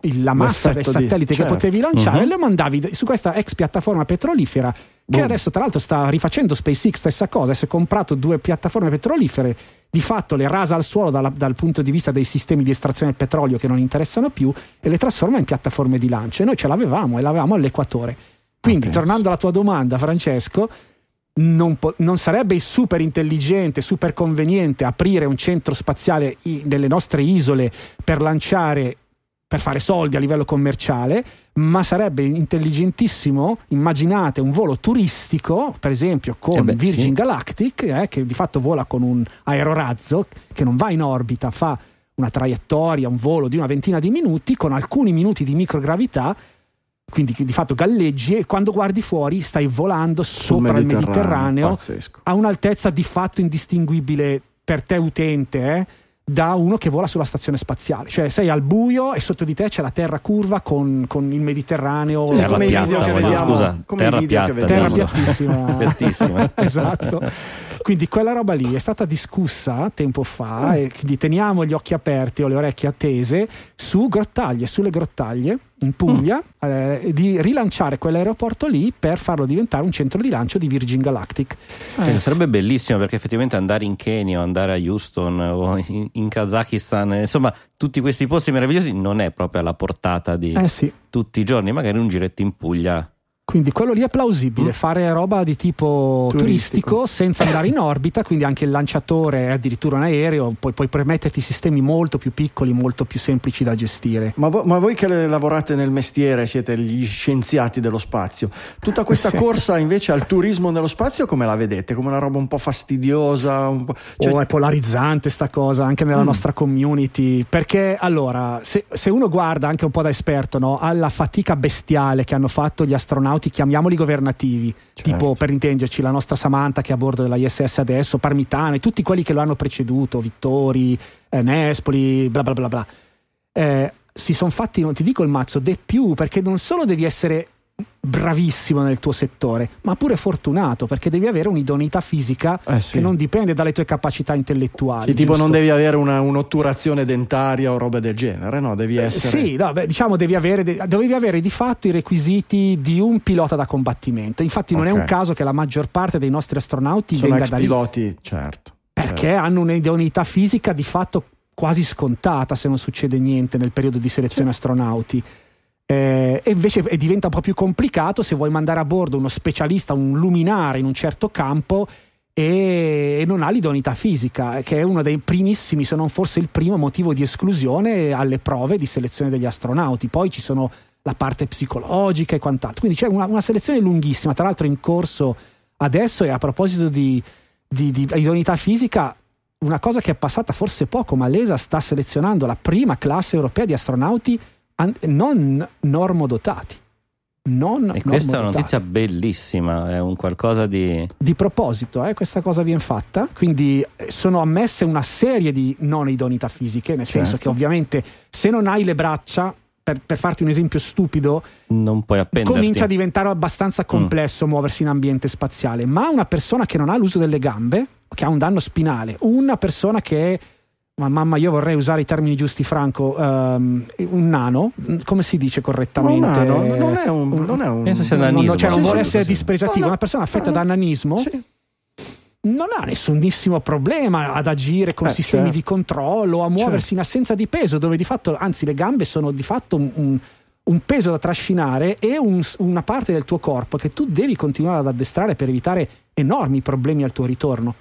il, la massa del satellite di, che certo. potevi lanciare, uh-huh. le mandavi su questa ex piattaforma petrolifera che adesso tra l'altro sta rifacendo SpaceX, stessa cosa, si è comprato due piattaforme petrolifere, di fatto le rasa al suolo dalla, dal punto di vista dei sistemi di estrazione del petrolio che non interessano più e le trasforma in piattaforme di lancio e noi ce l'avevamo e l'avevamo all'equatore. Quindi, ah, tornando alla tua domanda, Francesco, non, po- non, sarebbe super intelligente, super conveniente aprire un centro spaziale i- nelle nostre isole per lanciare, per fare soldi a livello commerciale, ma sarebbe intelligentissimo, immaginate un volo turistico, per esempio con eh beh, Virgin sì. Galactic, eh, che di fatto vola con un aerorazzo che non va in orbita, fa una traiettoria, un volo di una ventina di minuti, con alcuni minuti di microgravità quindi di fatto galleggi e quando guardi fuori stai volando sopra il Mediterraneo, Mediterraneo a un'altezza di fatto indistinguibile per te utente eh, da uno che vola sulla stazione spaziale. Cioè sei al buio e sotto di te c'è la terra curva con, con il Mediterraneo. Terra come piatta, video che vediamo, scusa, come terra, piatta, che terra piattissima. piattissima. esatto. Quindi quella roba lì è stata discussa tempo fa mm. e quindi teniamo gli occhi aperti o le orecchie attese su grottaglie, sulle grottaglie in Puglia mm. eh, di rilanciare quell'aeroporto lì per farlo diventare un centro di lancio di Virgin Galactic. Eh. Sarebbe bellissimo perché effettivamente andare in Kenya o andare a Houston o in, in Kazakistan, insomma, tutti questi posti meravigliosi non è proprio alla portata di eh sì. tutti i giorni, magari un giretto in Puglia quindi quello lì è plausibile, mm. fare roba di tipo turistico. turistico. senza andare in orbita, quindi anche il lanciatore è addirittura un aereo, poi puoi permetterti sistemi molto più piccoli, molto più semplici da gestire. Ma, vo- ma voi che lavorate nel mestiere, siete gli scienziati dello spazio, tutta questa corsa invece al turismo nello spazio come la vedete? Come una roba un po' fastidiosa? Un po'... Cioè... Oh, è polarizzante sta cosa anche nella mm. nostra community, perché allora, se, se, uno guarda anche un po' da esperto no, alla fatica bestiale che hanno fatto gli astronauti astronauti, chiamiamoli governativi, certo. tipo per intenderci la nostra Samantha che è a bordo della ISS adesso, Parmitano e tutti quelli che lo hanno preceduto, Vittori, eh, Nespoli, bla bla bla bla. Eh, si sono fatti, non ti dico il mazzo, de più, perché non solo devi essere bravissimo nel tuo settore, ma pure fortunato perché devi avere un'idoneità fisica eh sì. che non dipende dalle tue capacità intellettuali. Sì, tipo non devi avere una, un'otturazione dentaria o roba del genere, no? Devi eh, essere... Eh, sì, no, beh, diciamo devi avere, dovevi avere di fatto i requisiti di un pilota da combattimento. Infatti non okay. è un caso che la maggior parte dei nostri astronauti Sono venga da lì. piloti, certo. Perché certo. hanno un'idoneità fisica di fatto quasi scontata se non succede niente nel periodo di selezione sì. astronauti. Eh, e invece diventa un po' più complicato se vuoi mandare a bordo uno specialista, un luminare in un certo campo e, non ha l'idoneità fisica, che è uno dei primissimi, se non forse il primo motivo di esclusione alle prove di selezione degli astronauti. Poi ci sono la parte psicologica e quant'altro. Quindi c'è una, una selezione lunghissima, tra l'altro in corso adesso e a proposito di, di, di idoneità fisica, una cosa che è passata forse poco, ma l'ESA sta selezionando la prima classe europea di astronauti non normodotati. Non e questa è una notizia bellissima, è un qualcosa di... Di proposito, eh, questa cosa viene fatta, quindi eh, sono ammesse una serie di non idoneità fisiche, nel certo. senso che ovviamente se non hai le braccia, per, per, farti un esempio stupido, non puoi appenderti. comincia a diventare abbastanza complesso mm. muoversi in ambiente spaziale, ma una persona che non ha l'uso delle gambe, che ha un danno spinale, una persona che è ma mamma io vorrei usare i termini giusti Franco um, un nano come si dice correttamente un nano, non è un, non è un penso sia nanismo non, cioè, non vuole essere dispregiativo no, no, una persona affetta no, da nanismo sì. non ha nessunissimo problema ad agire con eh, sistemi certo. di controllo a muoversi certo. in assenza di peso dove di fatto anzi le gambe sono di fatto un, un un peso da trascinare e un, una parte del tuo corpo che tu devi continuare ad addestrare per evitare enormi problemi al tuo ritorno.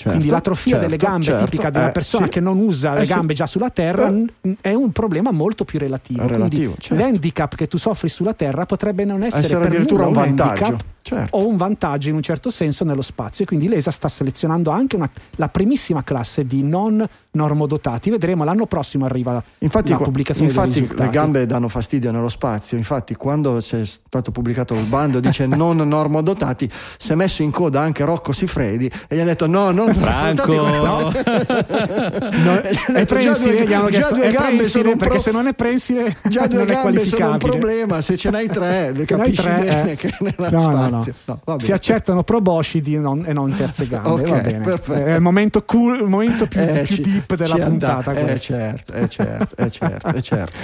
Certo, Quindi l'atrofia certo, delle gambe certo, tipica di una eh, persona sì, che non usa eh, le gambe già sulla terra eh, è un problema molto più relativo. relativo Quindi certo. l'handicap che tu soffri sulla terra potrebbe non essere, essere addirittura un, un vantaggio certo. o un vantaggio in un certo senso nello spazio. E quindi l'ESA sta selezionando anche una, la primissima classe di non normodotati. Vedremo l'anno prossimo arriva infatti, la pubblicazione infatti le gambe danno fastidio nello spazio. Infatti, quando c'è stato pubblicato il bando dice non normodotati, si è messo in coda anche Rocco Sifredi e gli ha detto no, non Franco. No. no, è prensile, gli hanno chiesto è prensile perché pro... se non è prensile già due gambe sono un problema. Se ce n'hai tre, le capisci tre, bene eh. che nella no, spazio. No, no. no si accettano proboscidi non, e non terze gambe. okay, va bene. Perfetto. È il momento, cool, il momento più, eh, più ci, deep della puntata. È eh, certo, è certo, è certo, è certo.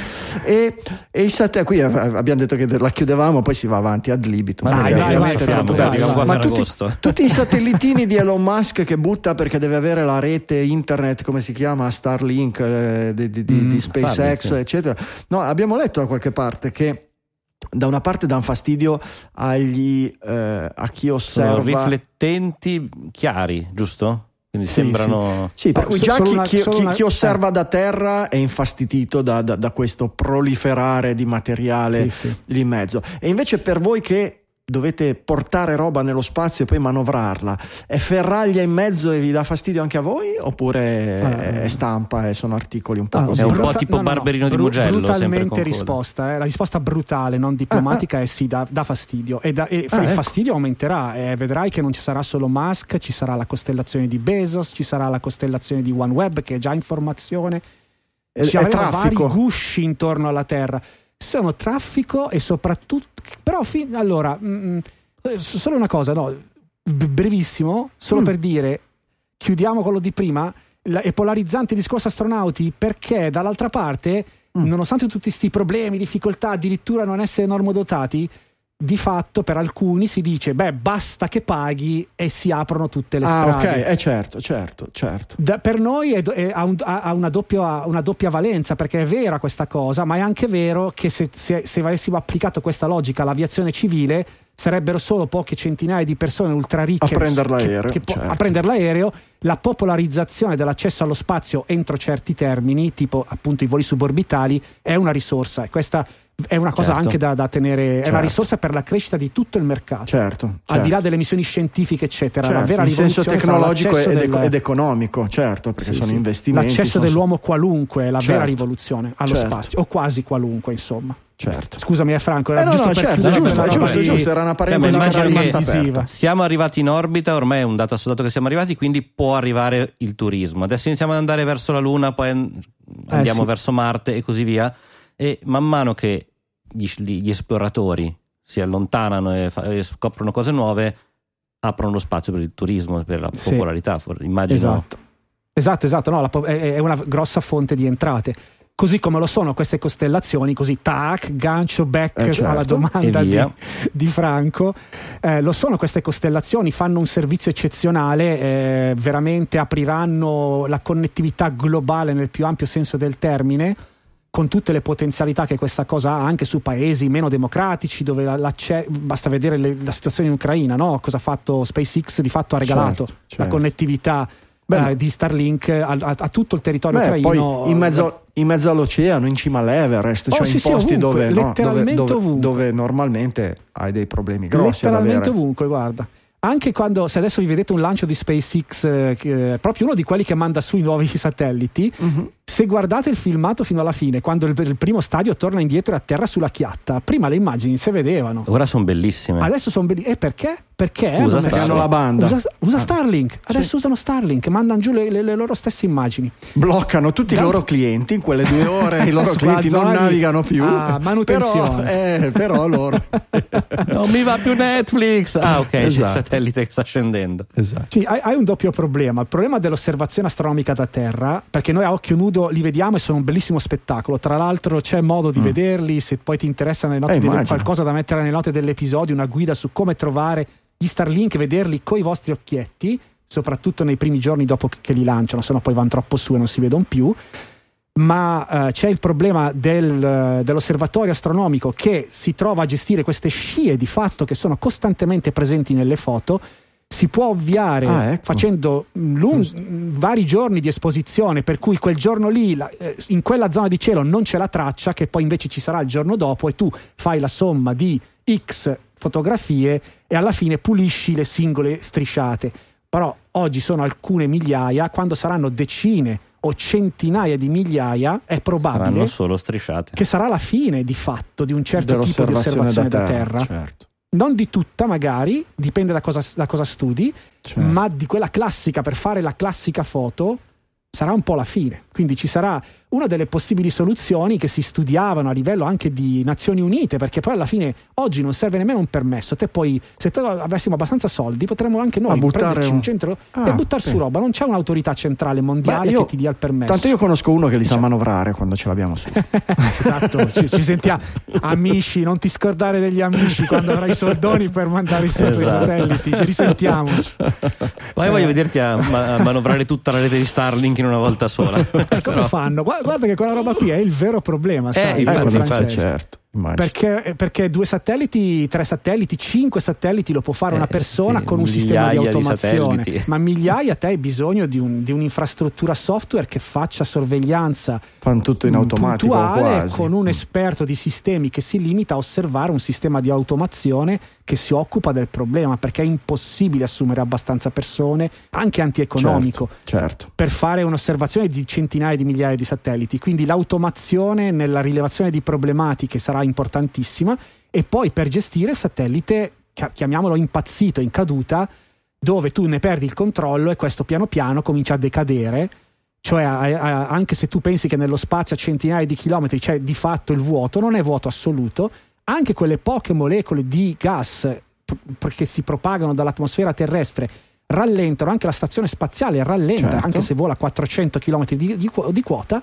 E, e i sat- qui abbiamo detto che la chiudevamo, poi si va avanti ad libitum. Ma dai, dai, vai, fermiamo, dai, dai, Ma tutti, tutti i satellitini di Elon Musk che butta perché deve avere la rete internet, come si chiama, Starlink eh, di, di, mm, di SpaceX, Starlink, eccetera. No, abbiamo letto da qualche parte che da una parte danno fastidio agli, eh, a chi osserva. Sono riflettenti chiari, giusto? Quindi sì, sembrano. Sì, sì per cui già chi, una, chi, chi, chi, osserva da terra è infastidito da, da, da questo proliferare di materiale sì, lì in mezzo. E invece per voi che dovete portare roba nello spazio e poi manovrarla, è ferraglia in mezzo e vi dà fastidio anche a voi? Oppure eh. è stampa e sono articoli un po' ah, così? È un po' tipo no, no, Barberino no, di Mugello. Brutalmente risposta, eh. la risposta brutale, non diplomatica, ah, ah. è sì, dà, dà fastidio. E, da, e ah, il ecco. fastidio aumenterà. Eh, vedrai che non ci sarà solo Musk, ci sarà la costellazione di Bezos, ci sarà la costellazione di OneWeb che è già informazione. Ci avremo vari gusci intorno alla Terra sono traffico e soprattutto però fin, allora mh, mm, mm, solo una cosa no brevissimo solo mm. per dire chiudiamo quello di prima la, è polarizzante il discorso astronauti perché dall'altra parte mm. nonostante tutti questi problemi difficoltà addirittura non essere normodotati di fatto per alcuni si dice beh basta che paghi e si aprono tutte le ah, strade ok, eh, certo, certo, certo. Da, per noi è, è, ha, un, ha una, doppia, una, doppia, valenza perché è vera questa cosa ma è anche vero che se, se, se avessimo applicato questa logica all'aviazione civile sarebbero solo poche centinaia di persone ultra ricche a prendere l'aereo, che, che certo. a prendere l'aereo la popolarizzazione dell'accesso allo spazio entro certi termini tipo appunto i voli suborbitali è una risorsa e questa è una cosa certo. anche da, da tenere, certo. è una certo. risorsa per la crescita di tutto il mercato. Certo, Al di là certo. delle missioni scientifiche, eccetera. La certo, vera in senso tecnologico ed, del... ed, economico, certo, perché sì, sono sì. investimenti. L'accesso sono... dell'uomo qualunque è la vera rivoluzione allo spazio, o quasi qualunque, insomma. Certo. Scusami, è Franco. Era eh no, giusto no, certo, giusto, è giusto, di... giusto, era una parentesi che Siamo arrivati in orbita, ormai è un dato assoluto che siamo arrivati, quindi può arrivare il turismo. Adesso iniziamo ad andare verso la Luna, poi andiamo eh, sì. verso Marte e così via. E man mano che gli, gli esploratori si allontanano e, fa, e, scoprono cose nuove, aprono lo spazio per il turismo, per la sì. popolarità. Immagino. Esatto, esatto, esatto. No, è, è una grossa fonte di entrate così come lo sono queste costellazioni, così tac, gancio back eh certo. alla domanda di, di, Franco, eh, lo sono queste costellazioni, fanno un servizio eccezionale, eh, veramente apriranno la connettività globale nel più ampio senso del termine con tutte le potenzialità che questa cosa ha anche su paesi meno democratici dove basta vedere le, la situazione in Ucraina no? cosa ha fatto SpaceX di fatto ha regalato certo, certo. la connettività eh, di Starlink a, a, a, tutto il territorio Beh, ucraino poi in mezzo, in mezzo, all'oceano in cima all'Everest oh, cioè sì, in posti sì, ovunque, dove, no, dove, dove, dove, normalmente hai dei problemi grossi letteralmente ovunque guarda anche quando, se adesso vi vedete un lancio di SpaceX, eh, proprio uno di quelli che manda sui nuovi satelliti, uh-huh. Se guardate il filmato fino alla fine, quando il, il, primo stadio torna indietro e atterra sulla chiatta, prima le immagini si vedevano. Ora sono bellissime. Adesso sono bellissime. E perché? Perché usa Starlink. la banda. Usa, usa ah. Starlink. Adesso sì. usano Starlink, mandano giù le, le, le, loro stesse immagini. Bloccano tutti Tanto... i loro clienti in quelle due ore, i loro clienti non navigano più. Ah, manutenzione. Però, eh, però loro. non mi va più Netflix. Ah, ok, esatto. c'è il esatto. satellite che sta scendendo. Esatto. Sì, hai, hai, un doppio problema. Il problema dell'osservazione astronomica da Terra, perché noi a occhio nudo li vediamo e sono un bellissimo spettacolo. Tra l'altro c'è modo di mm. vederli, se poi ti interessa nelle note eh, qualcosa da mettere nelle note dell'episodio, una guida su come trovare gli Starlink, vederli coi vostri occhietti, soprattutto nei primi giorni dopo che li lanciano, se no poi vanno troppo su e non si vedono più. Ma eh, c'è il problema del, dell'osservatorio astronomico che si trova a gestire queste scie di fatto che sono costantemente presenti nelle foto si può ovviare ah, ecco. facendo lung- vari giorni di esposizione, per cui quel giorno lì, la, eh, in quella zona di cielo non c'è la traccia, che poi invece ci sarà il giorno dopo, e tu fai la somma di X fotografie e alla fine pulisci le singole strisciate. Però oggi sono alcune migliaia, quando saranno decine o centinaia di migliaia, è probabile che sarà la fine di fatto di un certo tipo di osservazione da terra. Da terra. Certo non di tutta magari, dipende da cosa, da cosa studi, certo. ma di quella classica per fare la classica foto sarà un po' la fine. Quindi ci sarà una delle possibili soluzioni che si studiavano a livello anche di Nazioni Unite, perché poi alla fine oggi non serve nemmeno un permesso. Te poi, se te avessimo abbastanza soldi, potremmo anche noi prenderci un, un centro ah, e buttare sì. su roba. Non c'è un'autorità centrale mondiale io, che ti dia il permesso. Tanto io conosco uno che li sa manovrare quando ce l'abbiamo su. esatto, ci, ci, sentiamo. Amici, non ti scordare degli amici quando avrai i soldoni per mandare sotto esatto. i satelliti. Ci risentiamoci. Poi eh. voglio vederti a, ma- a, manovrare tutta la rete di Starlink in una volta sola. Come Però... fanno? Guarda che quella roba qui è il vero problema. Eh, sai, infatti, infatti, certo. Perché, eh, perché, due satelliti, tre satelliti, cinque satelliti lo può fare eh, una persona sì, con un sistema di automazione, di ma migliaia te hai bisogno di, un, di, un'infrastruttura software che faccia sorveglianza Fanno tutto in automatico quasi. con un esperto di sistemi che si limita a osservare un sistema di automazione che si occupa del problema perché è impossibile assumere abbastanza persone, anche antieconomico, certo, certo. per fare un'osservazione di centinaia di migliaia di satelliti. Quindi l'automazione nella rilevazione di problematiche sarà importantissima e poi per gestire satellite, chiamiamolo impazzito, in caduta, dove tu ne perdi il controllo e questo piano piano comincia a decadere. Cioè, a, a, anche se tu pensi che nello spazio a centinaia di chilometri c'è di fatto il vuoto, non è vuoto assoluto, anche quelle poche molecole di gas che si propagano dall'atmosfera terrestre rallentano, anche la stazione spaziale rallenta, certo. anche se vola 400 km di, di, di quota,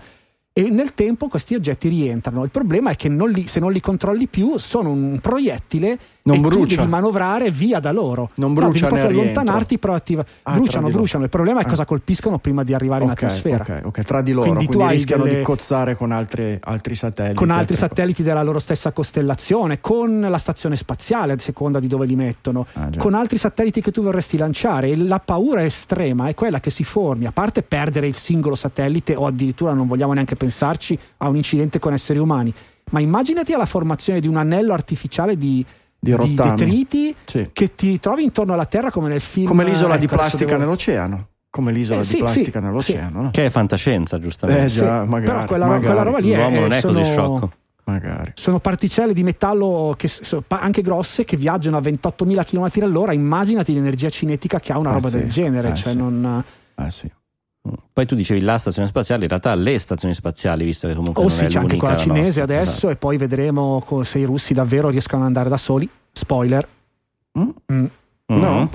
e nel tempo questi oggetti rientrano. Il problema è che non li, se non li controlli più sono un proiettile non e brucia. tu devi manovrare via da loro. Non brucia no, devi proprio allontanarti proattiva. Ah, bruciano, bruciano. Il problema è ah. cosa colpiscono prima di arrivare okay, in atmosfera. Ok, ok, tra di loro. Quindi, quindi tu rischiano delle... di cozzare con altri, altri satelliti. Con altri satelliti della loro stessa costellazione, con la stazione spaziale, a seconda di dove li mettono, ah, con altri satelliti che tu vorresti lanciare. La paura estrema è quella che si formi, a parte perdere il singolo satellite o addirittura non vogliamo neanche pensarci a un incidente con esseri umani. Ma immaginati alla formazione di un anello artificiale di di, di detriti sì. che ti trovi intorno alla Terra come nel film. Come l'isola ecco, di plastica devo... nell'oceano. Come l'isola eh, sì, di plastica sì, nell'oceano. No? Che è fantascienza, giustamente. Eh già, magari, Però quella, magari. quella roba lì L'uomo è, non è sono... così sciocco. Magari. Sono particelle di metallo che, anche grosse che viaggiano a 28.000 km all'ora. Immaginati l'energia cinetica che ha una ah, roba del genere. Eh, cioè non... Ah, sì. Poi tu dicevi la stazione spaziale, in realtà le stazioni spaziali, visto che comunque oh, non sì, è c'è anche quella cinese nostra, adesso esatto. e poi vedremo se i russi davvero riescono ad andare da soli. Spoiler. Mm? Mm. No,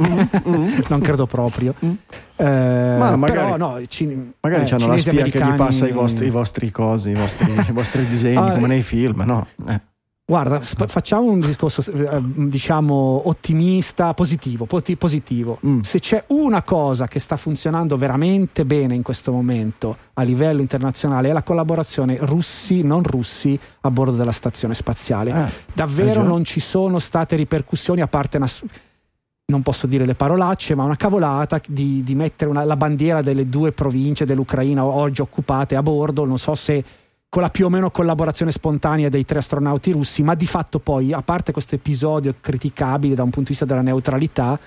mm. non credo proprio. Mm. Eh, Ma magari, però, no, cin- magari eh, hanno la spia che gli passa i vostri, i vostri cosi, i vostri, i vostri disegni, ah, come nei film, no? Eh. Guarda, sp- facciamo un discorso eh, diciamo ottimista, positivo. positivo. Mm. Se c'è una cosa che sta funzionando veramente bene in questo momento a livello internazionale è la collaborazione russi, non russi, a bordo della stazione spaziale. Eh, Davvero non ci sono state ripercussioni a parte una non posso dire le parolacce, ma una cavolata di, di mettere una, la bandiera delle due province dell'Ucraina oggi occupate a bordo. Non so se con la più o meno collaborazione spontanea dei tre astronauti russi, ma di fatto poi, a parte questo episodio criticabile da un punto di vista della neutralità,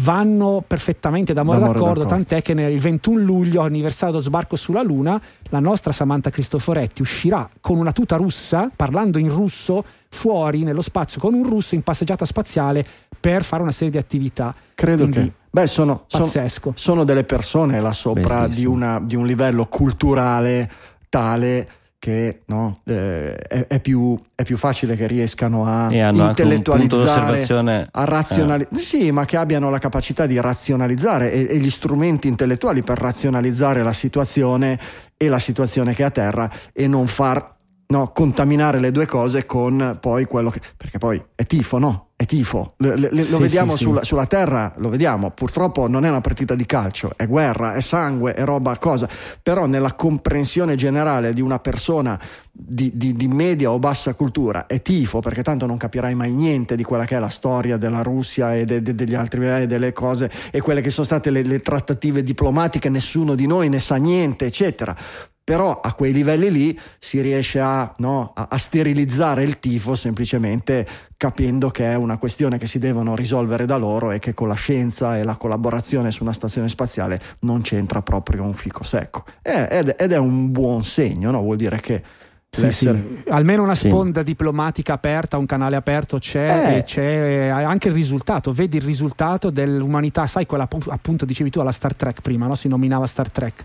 vanno perfettamente d'amore, d'amore d'accordo, d'accordo, tant'è che nel 21 luglio, anniversario dello sbarco sulla Luna, la nostra Samantha Cristoforetti uscirà con una tuta russa, parlando in russo, fuori nello spazio con un russo in passeggiata spaziale per fare una serie di attività. Credo Quindi, che... Beh, sono, sono, sono, delle persone là sopra di, una, di un livello culturale tale che no, eh, è, è, più, è, più, facile che riescano a intellettualizzare, a razionalizzare, eh. sì, ma che abbiano la capacità di razionalizzare e, e, gli strumenti intellettuali per razionalizzare la situazione e la situazione che è a terra e non far no, contaminare le due cose con poi quello che... perché poi è tifo, no? È tifo, le, le, sì, lo vediamo sì, sulla, sì. sulla, terra, lo vediamo, purtroppo non è una partita di calcio, è guerra, è sangue, è roba, cosa, però nella comprensione generale di una persona di, di, di, media o bassa cultura è tifo, perché tanto non capirai mai niente di quella che è la storia della Russia e de, de, degli altri e delle cose e quelle che sono state le, le trattative diplomatiche, nessuno di noi ne sa niente, eccetera. Però a quei livelli lì si riesce a, no, a, a, sterilizzare il tifo semplicemente capendo che è una questione che si devono risolvere da loro e che con la scienza e la collaborazione su una stazione spaziale non c'entra proprio un fico secco. ed, è un buon segno, no? vuol dire che sì, sì. Almeno una sponda sì. diplomatica aperta, un canale aperto c'è eh. e c'è anche il risultato. Vedi il risultato dell'umanità, sai quella appunto dicevi tu alla Star Trek prima, no? si nominava Star Trek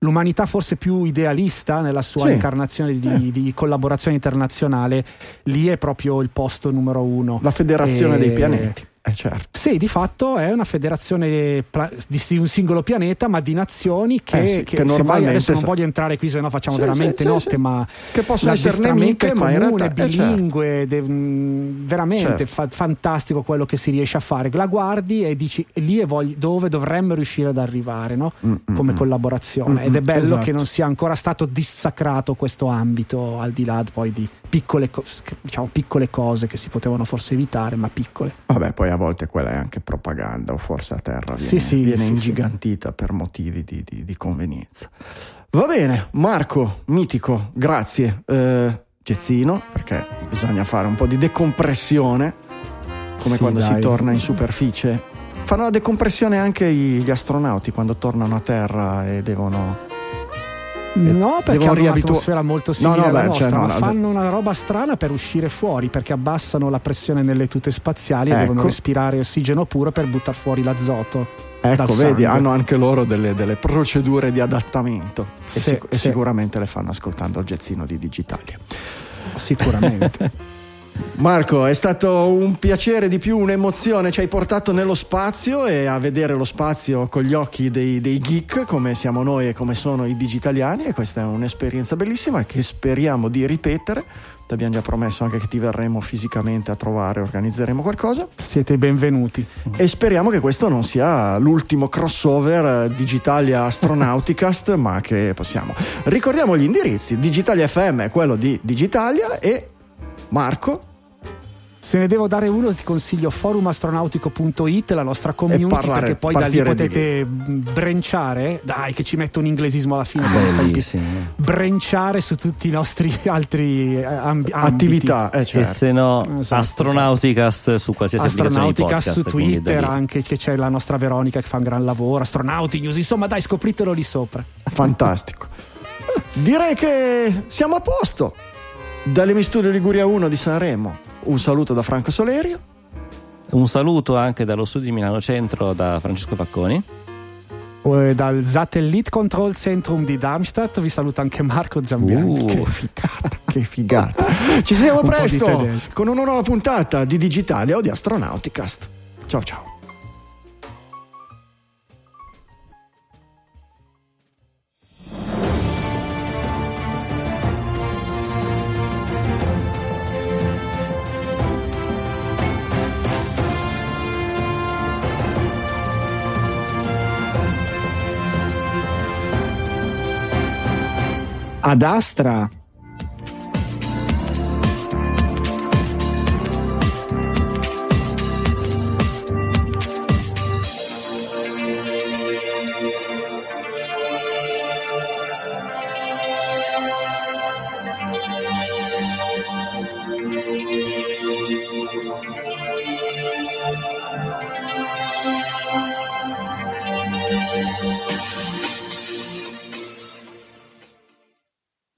l'umanità forse più idealista nella sua sì. incarnazione di, eh. di, collaborazione internazionale, lì è proprio il posto numero uno. La federazione e... dei pianeti. Eh certo. Sì, di fatto è una federazione di un singolo pianeta, ma di nazioni che, eh sì, che, che normalmente adesso non voglio entrare qui, se no facciamo sì, veramente sì, notte, ma che possono essere nemiche, comune, ma in realtà, bilingue, eh, certo. de, veramente certo. fa, fantastico quello che si riesce a fare. La guardi e dici lì è voglio, dove dovremmo riuscire ad arrivare, no? mm, mm come mm, collaborazione. Mm, Ed è bello esatto. che non sia ancora stato dissacrato questo ambito, al di là poi di piccole, diciamo, piccole cose che si potevano forse evitare, ma piccole. Vabbè, poi a volte quella è anche propaganda o forse a terra viene, sì, sì, viene sì, ingigantita per motivi di, di, di, convenienza. Va bene, Marco, mitico, grazie. Eh, Gezzino, perché bisogna fare un po' di decompressione, come quando dai. si torna in superficie. Fanno la decompressione anche gli astronauti quando tornano a terra e devono No, perché hanno un'atmosfera molto simile no, no, alla beh, nostra, cioè, no, ma fanno una roba strana per uscire fuori perché abbassano la pressione nelle tute spaziali ecco. e devono respirare ossigeno puro per buttare fuori l'azoto. Ecco, vedi, hanno anche loro delle, delle procedure di adattamento sì, e, sic- sì. e, sicuramente le fanno ascoltando il jazzino di Digitalia. Sicuramente. Marco, è stato un piacere di più, un'emozione, ci hai portato nello spazio e a vedere lo spazio con gli occhi dei, dei geek come siamo noi e come sono i digitaliani e questa è un'esperienza bellissima che speriamo di ripetere. Ti abbiamo già promesso anche che ti verremo fisicamente a trovare, organizzeremo qualcosa. Siete benvenuti. E speriamo che questo non sia l'ultimo crossover Digitalia Astronauticast, ma che possiamo. Ricordiamo gli indirizzi: Digitalia FM è quello di Digitalia e Marco? Se ne devo dare uno, ti consiglio forumastronautico.it, la nostra community, parlare, perché poi da lì potete brenciare. Dai, che ci metto un inglesismo alla fine. Ah, brenciare su tutti i nostri altri eh, amb- attività. Eh, certo. E se no, esatto, esatto. Astronauticast esatto. su qualsiasi Astronauticast su Twitter, anche che c'è la nostra Veronica che fa un gran lavoro. Astronauti News, insomma, dai, scopritelo lì sopra. Fantastico. Direi che siamo a posto. Dall'Emistudio Liguria 1 di Sanremo, un saluto da Franco Solerio. Un saluto anche dallo studio di Milano Centro da Francesco Facconi. Dal Satellite Control Centrum di Darmstadt vi saluta anche Marco Zambianchi. Uh, che figata, che figata. Ci sentiamo presto con una nuova puntata di Digitalia o di Astronauticast. Ciao ciao. Adastra.